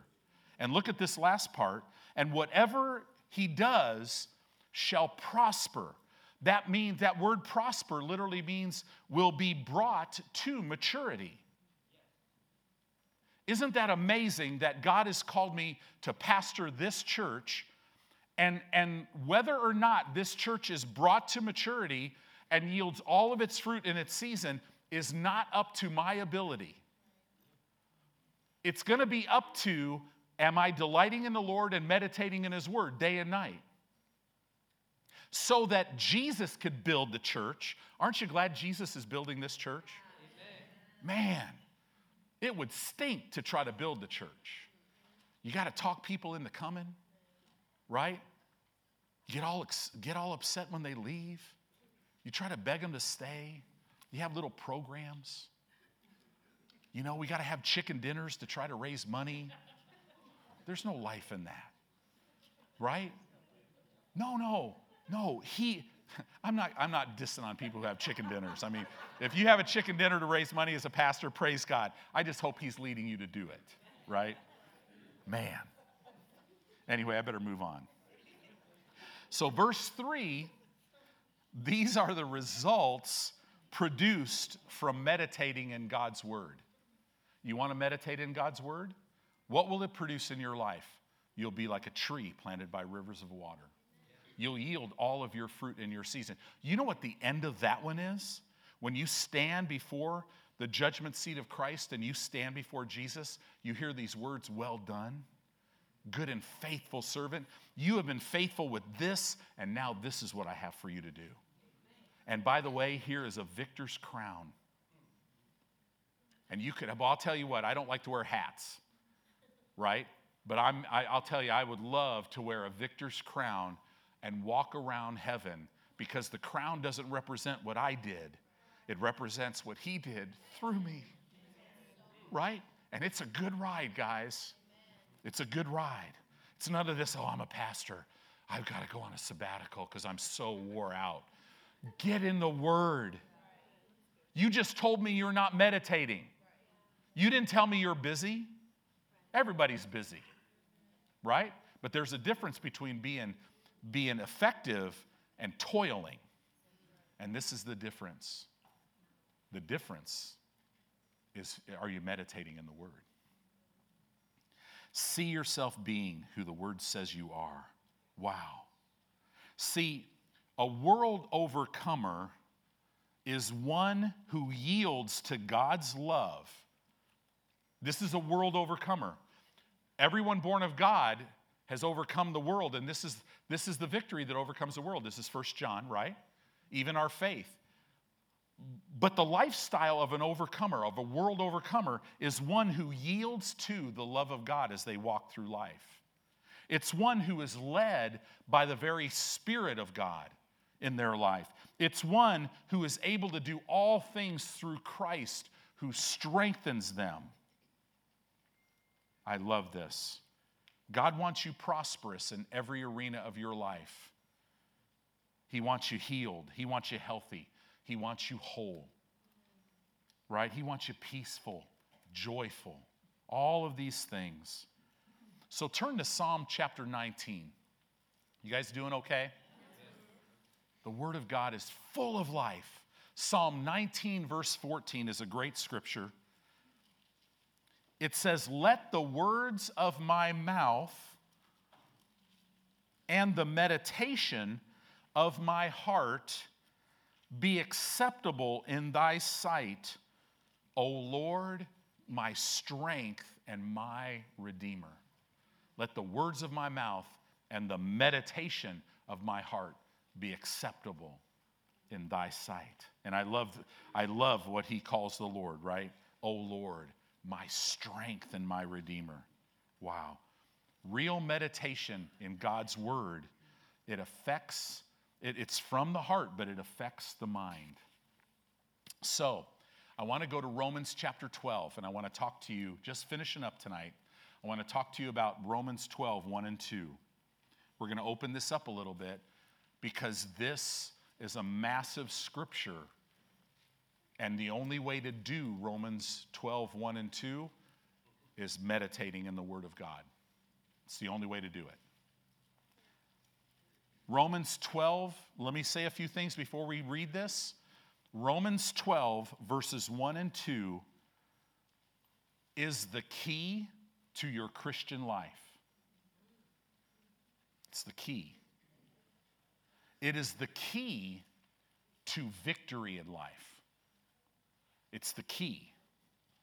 And look at this last part. And whatever he does shall prosper. That means that word prosper literally means will be brought to maturity. Isn't that amazing that God has called me to pastor this church and, and whether or not this church is brought to maturity and yields all of its fruit in its season is not up to my ability. It's going to be up to am I delighting in the Lord and meditating in His Word day and night? So that Jesus could build the church. Aren't you glad Jesus is building this church? Man, it would stink to try to build the church. You got to talk people into coming. right? Get all, get all upset when they leave. You try to beg them to stay. You have little programs. You know, we got to have chicken dinners to try to raise money. There's no life in that, right? No, no, no. He, I'm not, I'm not dissing on people who have chicken dinners. I mean, if you have a chicken dinner to raise money as a pastor, praise God. I just hope he's leading you to do it, right? Man. Anyway, I better move on. So, verse 3 these are the results produced from meditating in God's word. You want to meditate in God's word? What will it produce in your life? You'll be like a tree planted by rivers of water. You'll yield all of your fruit in your season. You know what the end of that one is? When you stand before the judgment seat of Christ and you stand before Jesus, you hear these words, Well done, good and faithful servant. You have been faithful with this, and now this is what I have for you to do. And by the way, here is a victor's crown. And you could, I'll tell you what, I don't like to wear hats, right? But I'm, I, I'll tell you, I would love to wear a victor's crown and walk around heaven because the crown doesn't represent what I did, it represents what He did through me, right? And it's a good ride, guys. It's a good ride. It's none of this, oh, I'm a pastor. I've got to go on a sabbatical because I'm so wore out. Get in the Word. You just told me you're not meditating. You didn't tell me you're busy. Everybody's busy, right? But there's a difference between being, being effective and toiling. And this is the difference. The difference is are you meditating in the Word? See yourself being who the Word says you are. Wow. See, a world overcomer is one who yields to God's love. This is a world overcomer. Everyone born of God has overcome the world, and this is, this is the victory that overcomes the world. This is First John, right? Even our faith. But the lifestyle of an overcomer, of a world overcomer, is one who yields to the love of God as they walk through life. It's one who is led by the very Spirit of God in their life. It's one who is able to do all things through Christ who strengthens them. I love this. God wants you prosperous in every arena of your life. He wants you healed, He wants you healthy, He wants you whole, right? He wants you peaceful, joyful, all of these things. So turn to Psalm chapter 19. You guys doing okay? The Word of God is full of life. Psalm 19, verse 14, is a great scripture. It says, Let the words of my mouth and the meditation of my heart be acceptable in thy sight, O Lord, my strength and my redeemer. Let the words of my mouth and the meditation of my heart be acceptable in thy sight. And I love, I love what he calls the Lord, right? O Lord, my strength and my redeemer. Wow. Real meditation in God's word, it affects, it, it's from the heart, but it affects the mind. So, I want to go to Romans chapter 12, and I want to talk to you, just finishing up tonight. I want to talk to you about Romans 12, 1 and 2. We're going to open this up a little bit because this is a massive scripture. And the only way to do Romans 12, 1 and 2 is meditating in the Word of God. It's the only way to do it. Romans 12, let me say a few things before we read this. Romans 12, verses 1 and 2, is the key to your Christian life. It's the key. It is the key to victory in life. It's the key.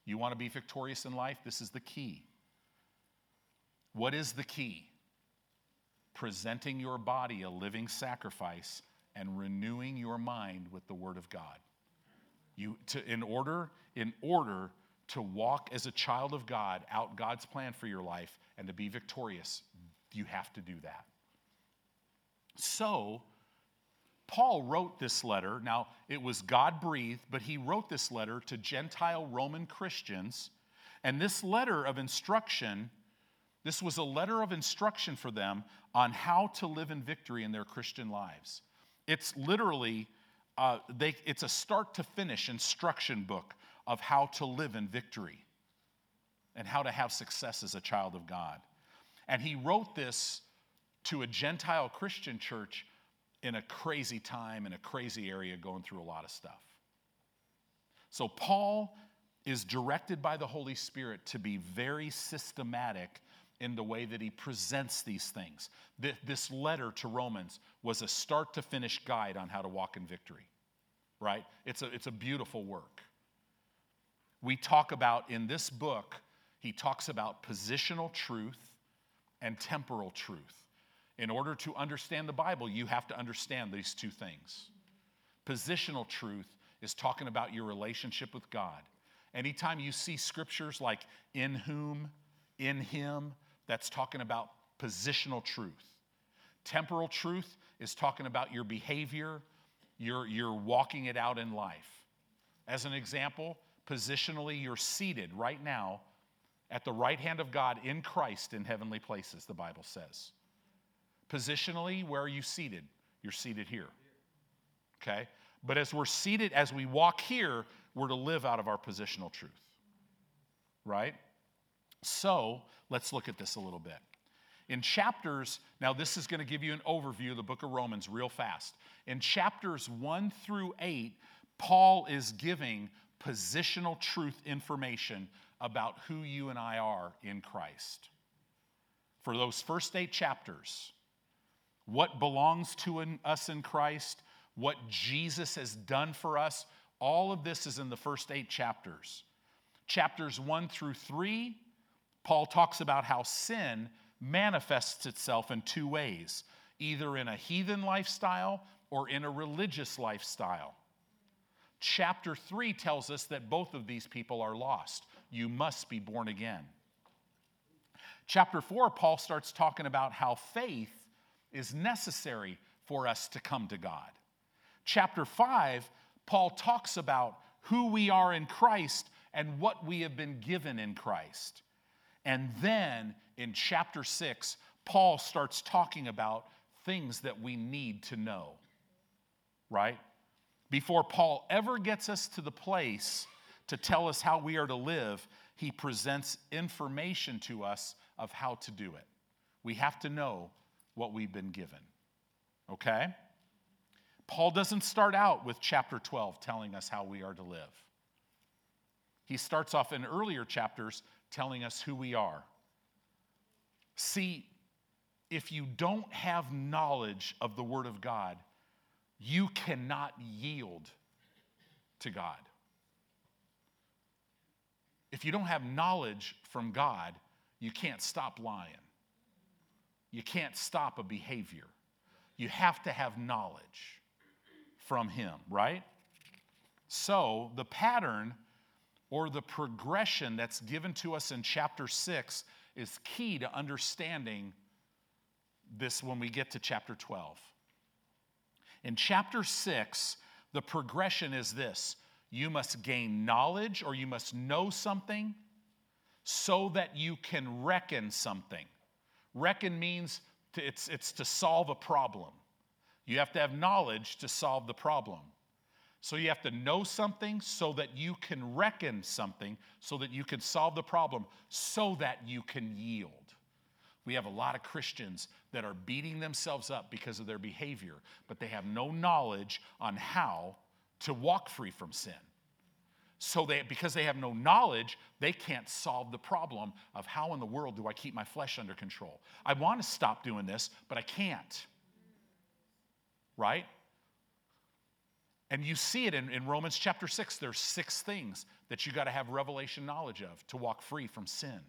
You want to be victorious in life? This is the key. What is the key? Presenting your body a living sacrifice and renewing your mind with the Word of God. You, to, in, order, in order to walk as a child of God out God's plan for your life and to be victorious, you have to do that. So, Paul wrote this letter. Now, it was God breathed, but he wrote this letter to Gentile Roman Christians. And this letter of instruction, this was a letter of instruction for them on how to live in victory in their Christian lives. It's literally, uh, they, it's a start to finish instruction book of how to live in victory and how to have success as a child of God. And he wrote this to a Gentile Christian church in a crazy time, in a crazy area, going through a lot of stuff. So, Paul is directed by the Holy Spirit to be very systematic in the way that he presents these things. This letter to Romans was a start to finish guide on how to walk in victory, right? It's a, it's a beautiful work. We talk about in this book, he talks about positional truth and temporal truth. In order to understand the Bible, you have to understand these two things. Positional truth is talking about your relationship with God. Anytime you see scriptures like in whom, in him, that's talking about positional truth. Temporal truth is talking about your behavior, you're, you're walking it out in life. As an example, positionally, you're seated right now at the right hand of God in Christ in heavenly places, the Bible says. Positionally, where are you seated? You're seated here. Okay? But as we're seated, as we walk here, we're to live out of our positional truth. Right? So, let's look at this a little bit. In chapters, now this is going to give you an overview of the book of Romans real fast. In chapters 1 through 8, Paul is giving positional truth information about who you and I are in Christ. For those first eight chapters, what belongs to us in Christ, what Jesus has done for us. All of this is in the first eight chapters. Chapters one through three, Paul talks about how sin manifests itself in two ways either in a heathen lifestyle or in a religious lifestyle. Chapter 3 tells us that both of these people are lost. You must be born again. Chapter 4, Paul starts talking about how faith is necessary for us to come to God. Chapter 5, Paul talks about who we are in Christ and what we have been given in Christ. And then in chapter 6, Paul starts talking about things that we need to know, right? Before Paul ever gets us to the place to tell us how we are to live, he presents information to us of how to do it. We have to know what we've been given. Okay? Paul doesn't start out with chapter 12 telling us how we are to live. He starts off in earlier chapters telling us who we are. See, if you don't have knowledge of the Word of God, you cannot yield to God. If you don't have knowledge from God, you can't stop lying. You can't stop a behavior. You have to have knowledge from Him, right? So, the pattern or the progression that's given to us in chapter 6 is key to understanding this when we get to chapter 12. In chapter 6, the progression is this you must gain knowledge or you must know something so that you can reckon something. Reckon means to, it's, it's to solve a problem. You have to have knowledge to solve the problem. So you have to know something so that you can reckon something, so that you can solve the problem, so that you can yield. We have a lot of Christians that are beating themselves up because of their behavior, but they have no knowledge on how to walk free from sin. So they, because they have no knowledge, they can't solve the problem of how in the world do I keep my flesh under control. I want to stop doing this, but I can't. Right? And you see it in, in Romans chapter 6. There's six things that you got to have revelation knowledge of to walk free from sin.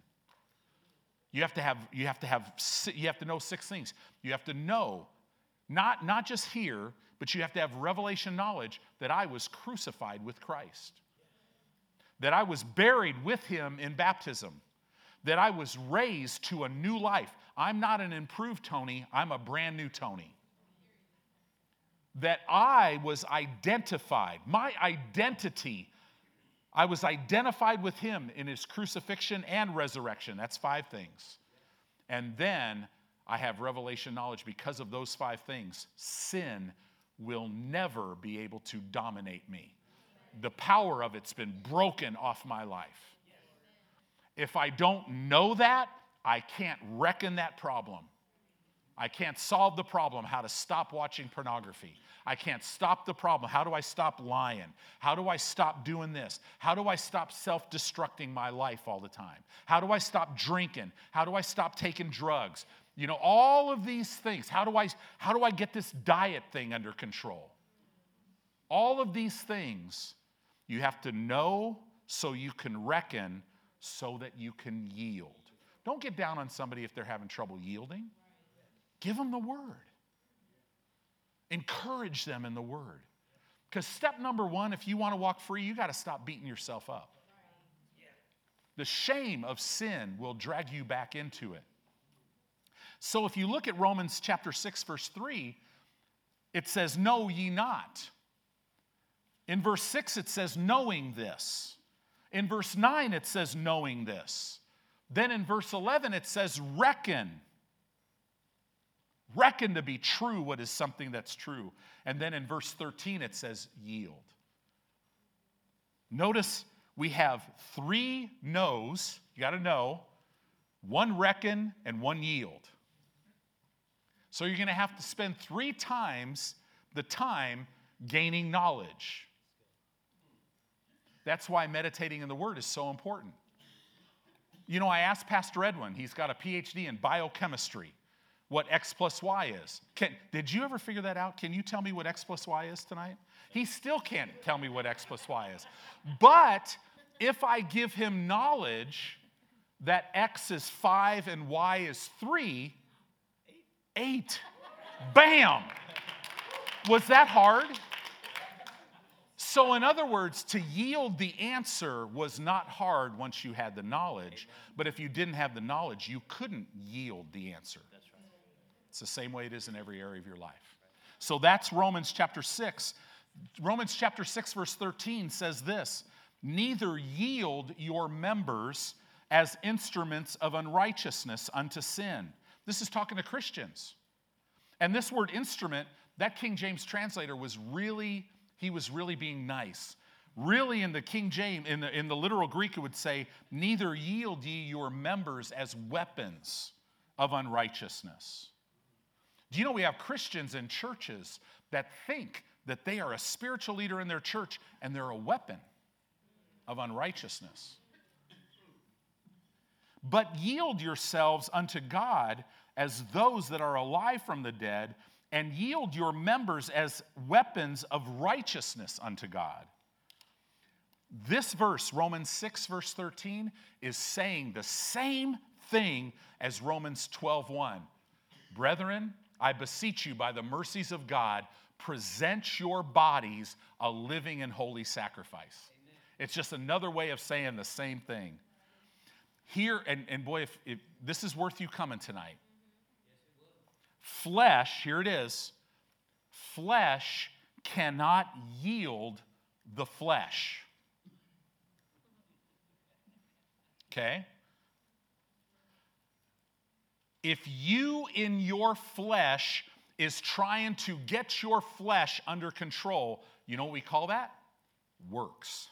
You have to have, you have to have, you have to know six things. You have to know, not, not just here, but you have to have revelation knowledge that I was crucified with Christ that I was buried with him in baptism, that I was raised to a new life. I'm not an improved Tony, I'm a brand new Tony. That I was identified, my identity, I was identified with him in his crucifixion and resurrection. That's five things. And then I have revelation knowledge because of those five things. Sin will never be able to dominate me. The power of it's been broken off my life. If I don't know that, I can't reckon that problem. I can't solve the problem how to stop watching pornography. I can't stop the problem. How do I stop lying? How do I stop doing this? How do I stop self destructing my life all the time? How do I stop drinking? How do I stop taking drugs? You know, all of these things. How do I, how do I get this diet thing under control? All of these things you have to know so you can reckon so that you can yield. Don't get down on somebody if they're having trouble yielding. Give them the word. Encourage them in the word. Because step number one, if you want to walk free, you got to stop beating yourself up. The shame of sin will drag you back into it. So if you look at Romans chapter 6, verse 3, it says, Know ye not. In verse 6, it says, Knowing this. In verse 9, it says, Knowing this. Then in verse 11, it says, Reckon. Reckon to be true what is something that's true. And then in verse 13, it says, Yield. Notice we have three knows, you got to know, one reckon, and one yield. So you're going to have to spend three times the time gaining knowledge. That's why meditating in the Word is so important. You know, I asked Pastor Edwin, he's got a PhD in biochemistry, what X plus Y is. Can, did you ever figure that out? Can you tell me what X plus Y is tonight? He still can't tell me what X plus Y is. But if I give him knowledge that X is five and Y is three, Eight. Bam! Was that hard? So, in other words, to yield the answer was not hard once you had the knowledge, but if you didn't have the knowledge, you couldn't yield the answer. It's the same way it is in every area of your life. So, that's Romans chapter 6. Romans chapter 6, verse 13 says this Neither yield your members as instruments of unrighteousness unto sin this is talking to Christians. And this word instrument, that King James translator was really, he was really being nice. Really, in the King James, in the, in the literal Greek, it would say, Neither yield ye your members as weapons of unrighteousness. Do you know we have Christians in churches that think that they are a spiritual leader in their church and they're a weapon of unrighteousness? But yield yourselves unto God as those that are alive from the dead, and yield your members as weapons of righteousness unto God. This verse, Romans 6, verse 13, is saying the same thing as Romans 12, 1. Brethren, I beseech you by the mercies of God, present your bodies a living and holy sacrifice. Amen. It's just another way of saying the same thing. Here, and, and boy, if, if this is worth you coming tonight. Flesh, here it is, flesh cannot yield the flesh. Okay? If you in your flesh is trying to get your flesh under control, you know what we call that? Works.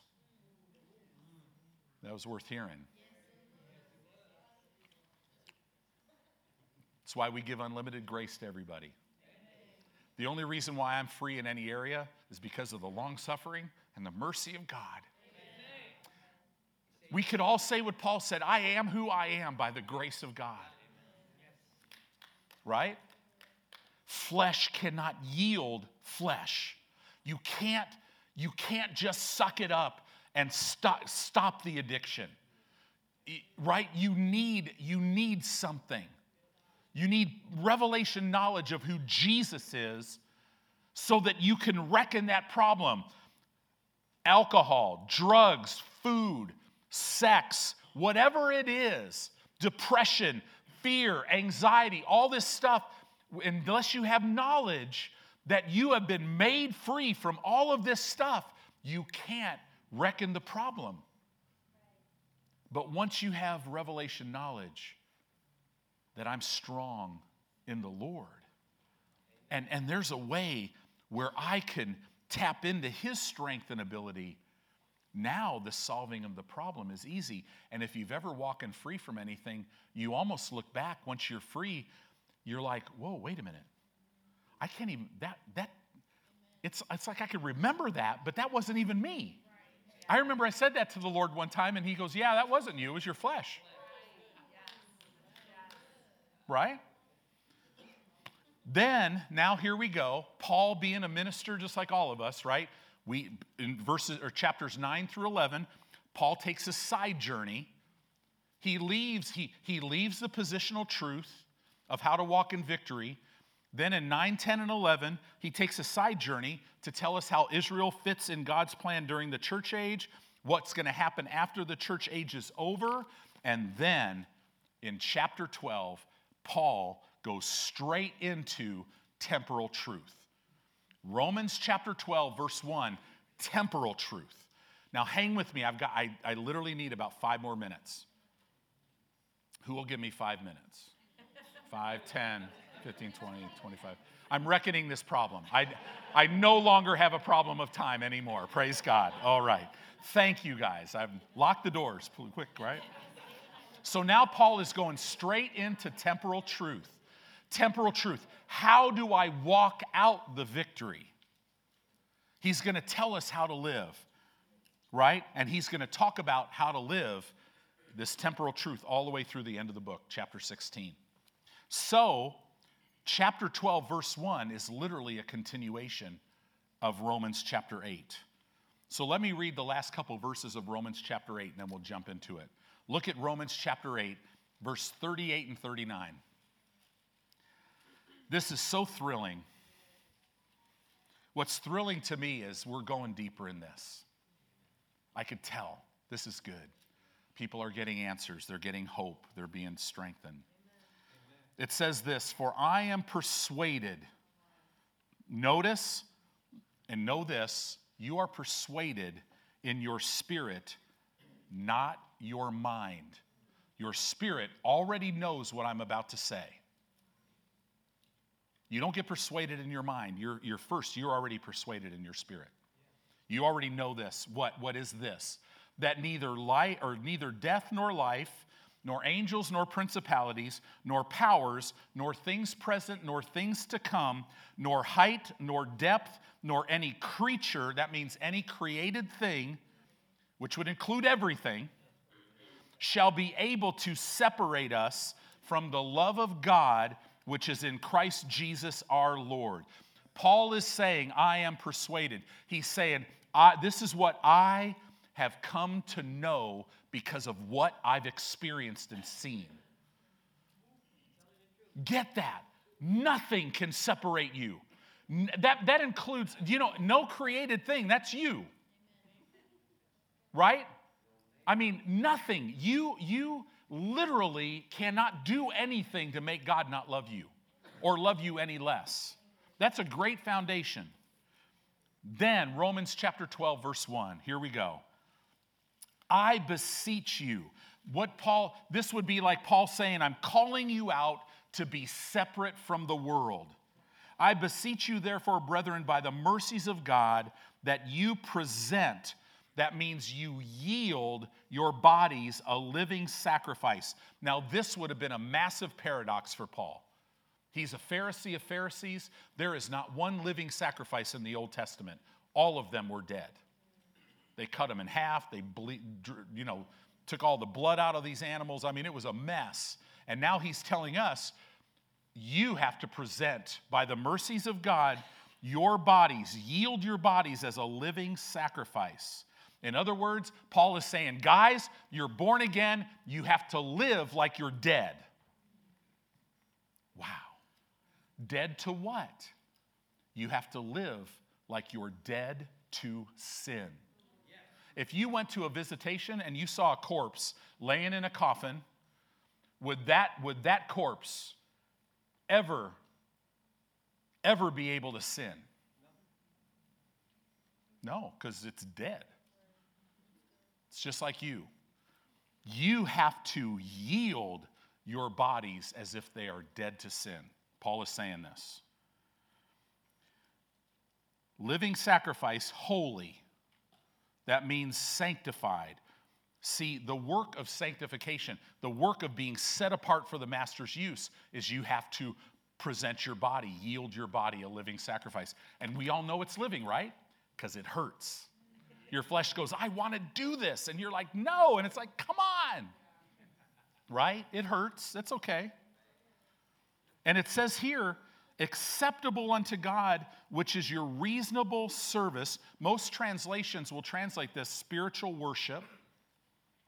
That was worth hearing. That's why we give unlimited grace to everybody. The only reason why I'm free in any area is because of the long suffering and the mercy of God. We could all say what Paul said I am who I am by the grace of God. Right? Flesh cannot yield flesh. You can't, you can't just suck it up and stop, stop the addiction. Right? You need, you need something. You need revelation knowledge of who Jesus is so that you can reckon that problem. Alcohol, drugs, food, sex, whatever it is, depression, fear, anxiety, all this stuff, unless you have knowledge, that you have been made free from all of this stuff, you can't reckon the problem. But once you have revelation knowledge that I'm strong in the Lord, and, and there's a way where I can tap into His strength and ability, now the solving of the problem is easy. And if you've ever walked in free from anything, you almost look back once you're free, you're like, whoa, wait a minute. I can't even, that, that, it's, it's like I could remember that, but that wasn't even me. I remember I said that to the Lord one time, and He goes, Yeah, that wasn't you, it was your flesh. Right? Then, now here we go. Paul being a minister just like all of us, right? We in verses or chapters 9 through 11, Paul takes a side journey. He leaves he he leaves the positional truth of how to walk in victory. Then in 9, 10, and 11, he takes a side journey to tell us how Israel fits in God's plan during the church age, what's going to happen after the church age is over, and then in chapter 12, Paul goes straight into temporal truth. Romans chapter 12, verse 1, temporal truth. Now hang with me. I've got I, I literally need about five more minutes. Who will give me five minutes? Five, ten, 15, 20, 25. I'm reckoning this problem. I, I no longer have a problem of time anymore. Praise God. All right. Thank you guys. I've locked the doors quick, right? So now Paul is going straight into temporal truth. Temporal truth. How do I walk out the victory? He's going to tell us how to live, right? And he's going to talk about how to live this temporal truth all the way through the end of the book, chapter 16. So, chapter 12, verse 1 is literally a continuation of Romans chapter 8. So let me read the last couple verses of Romans chapter 8 and then we'll jump into it. Look at Romans chapter 8, verse 38 and 39. This is so thrilling. What's thrilling to me is we're going deeper in this. I could tell this is good. People are getting answers, they're getting hope, they're being strengthened. It says this For I am persuaded. Notice and know this you are persuaded in your spirit, not your mind. Your spirit already knows what I'm about to say. You don't get persuaded in your mind. You're, you're first, you're already persuaded in your spirit. You already know this. What, what is this? That neither light or neither death nor life, nor angels nor principalities, nor powers, nor things present, nor things to come, nor height, nor depth, nor any creature, that means any created thing, which would include everything, shall be able to separate us from the love of God which is in Christ Jesus our Lord. Paul is saying, I am persuaded. He's saying, This is what I have come to know because of what I've experienced and seen. Get that. Nothing can separate you. That, that includes, you know, no created thing, that's you. Right? I mean, nothing. You, you, literally cannot do anything to make God not love you or love you any less. That's a great foundation. Then, Romans chapter 12, verse 1. Here we go. I beseech you. What Paul, this would be like Paul saying, I'm calling you out to be separate from the world. I beseech you, therefore, brethren, by the mercies of God, that you present that means you yield your bodies a living sacrifice. Now, this would have been a massive paradox for Paul. He's a Pharisee of Pharisees. There is not one living sacrifice in the Old Testament. All of them were dead. They cut them in half. They, ble- you know, took all the blood out of these animals. I mean, it was a mess. And now he's telling us, you have to present, by the mercies of God, your bodies, yield your bodies as a living sacrifice. In other words, Paul is saying, guys, you're born again, you have to live like you're dead. Wow. Dead to what? You have to live like you're dead to sin. If you went to a visitation and you saw a corpse laying in a coffin, would that, would that corpse ever ever be able to sin? No, because it's dead. It's just like you. You have to yield your bodies as if they are dead to sin. Paul is saying this. Living sacrifice, holy. That means sanctified. See, the work of sanctification, the work of being set apart for the master's use, is you have to present your body, yield your body a living sacrifice. And we all know it's living, right? Because it hurts. Your flesh goes, I want to do this. And you're like, no. And it's like, come on. Right? It hurts. That's okay. And it says here, acceptable unto God, which is your reasonable service. Most translations will translate this spiritual worship,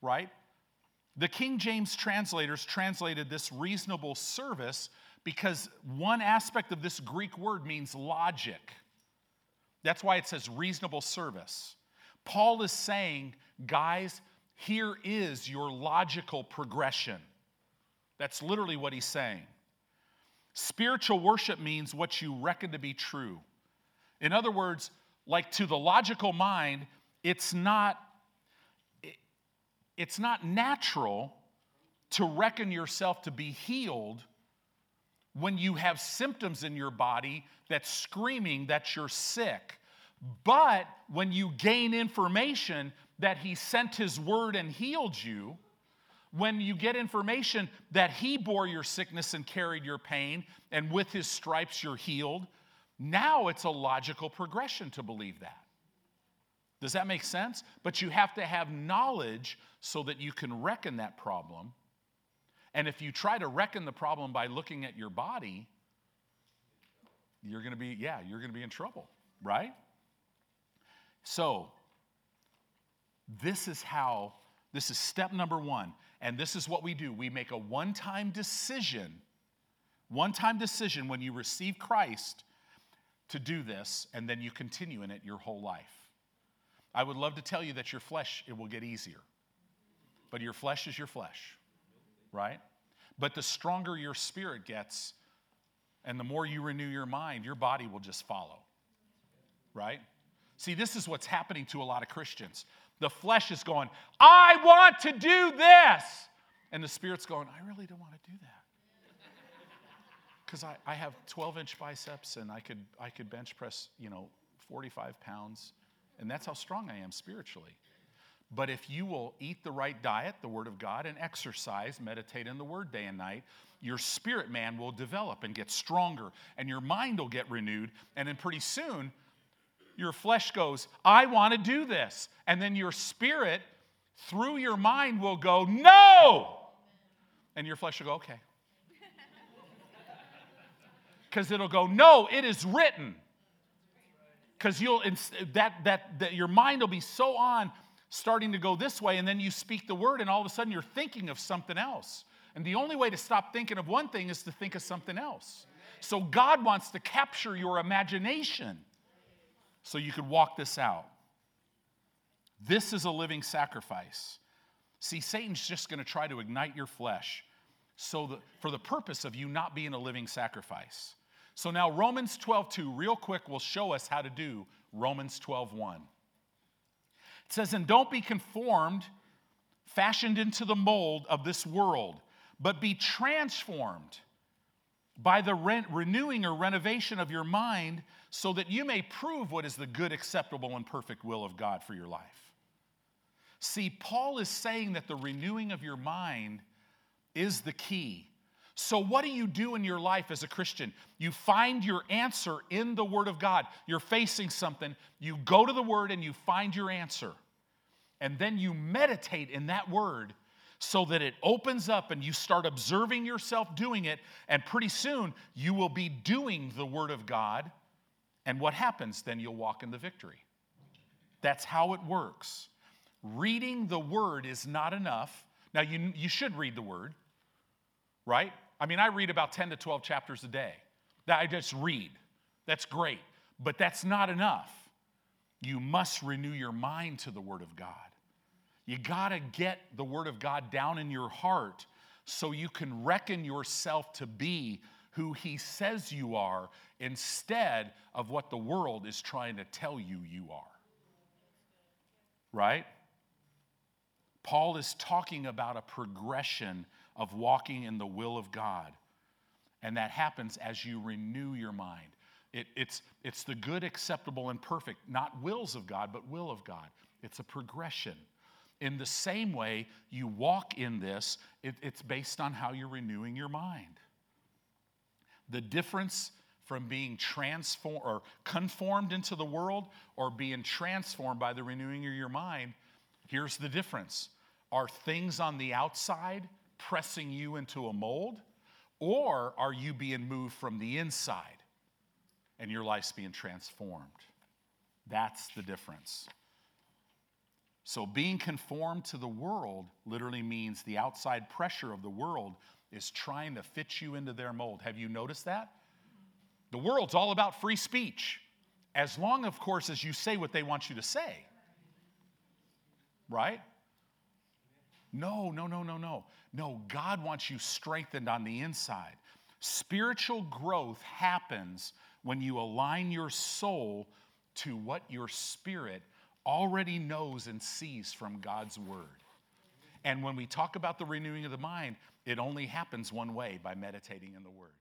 right? The King James translators translated this reasonable service because one aspect of this Greek word means logic. That's why it says reasonable service. Paul is saying, guys, here is your logical progression. That's literally what he's saying. Spiritual worship means what you reckon to be true. In other words, like to the logical mind, it's not it's not natural to reckon yourself to be healed when you have symptoms in your body that's screaming that you're sick. But when you gain information that He sent His word and healed you, when you get information that He bore your sickness and carried your pain, and with His stripes you're healed, now it's a logical progression to believe that. Does that make sense? But you have to have knowledge so that you can reckon that problem and if you try to reckon the problem by looking at your body, you're going to be, yeah, you're going to be in trouble, right? So, this is how, this is step number one. And this is what we do we make a one time decision, one time decision when you receive Christ to do this, and then you continue in it your whole life. I would love to tell you that your flesh, it will get easier. But your flesh is your flesh right? But the stronger your spirit gets and the more you renew your mind, your body will just follow, right? See, this is what's happening to a lot of Christians. The flesh is going, I want to do this. And the spirit's going, I really don't want to do that. Because I, I have 12 inch biceps and I could, I could bench press, you know, 45 pounds. And that's how strong I am spiritually. But if you will eat the right diet, the Word of God, and exercise, meditate in the Word day and night, your spirit man will develop and get stronger, and your mind will get renewed. And then pretty soon, your flesh goes, I want to do this. And then your spirit, through your mind, will go, No! And your flesh will go, Okay. Because it'll go, No, it is written. Because you'll, that, that, that your mind will be so on starting to go this way, and then you speak the word, and all of a sudden you're thinking of something else. And the only way to stop thinking of one thing is to think of something else. So God wants to capture your imagination so you could walk this out. This is a living sacrifice. See, Satan's just going to try to ignite your flesh so that, for the purpose of you not being a living sacrifice. So now Romans 12:2 real quick will show us how to do Romans 12:1. It says, And don't be conformed, fashioned into the mold of this world, but be transformed by the re- renewing or renovation of your mind so that you may prove what is the good, acceptable, and perfect will of God for your life. See, Paul is saying that the renewing of your mind is the key. So, what do you do in your life as a Christian? You find your answer in the Word of God. You're facing something, you go to the Word and you find your answer. And then you meditate in that Word so that it opens up and you start observing yourself doing it. And pretty soon you will be doing the Word of God. And what happens? Then you'll walk in the victory. That's how it works. Reading the Word is not enough. Now, you, you should read the Word right? I mean, I read about 10 to 12 chapters a day. That I just read. That's great. But that's not enough. You must renew your mind to the Word of God. You got to get the Word of God down in your heart so you can reckon yourself to be who He says you are instead of what the world is trying to tell you you are. Right? Paul is talking about a progression of walking in the will of God. And that happens as you renew your mind. It, it's, it's the good, acceptable, and perfect, not wills of God, but will of God. It's a progression. In the same way you walk in this, it, it's based on how you're renewing your mind. The difference from being transformed or conformed into the world or being transformed by the renewing of your mind, here's the difference. Are things on the outside pressing you into a mold, or are you being moved from the inside and your life's being transformed? That's the difference. So, being conformed to the world literally means the outside pressure of the world is trying to fit you into their mold. Have you noticed that? The world's all about free speech, as long, of course, as you say what they want you to say. Right? No, no, no, no, no. No, God wants you strengthened on the inside. Spiritual growth happens when you align your soul to what your spirit already knows and sees from God's word. And when we talk about the renewing of the mind, it only happens one way by meditating in the word.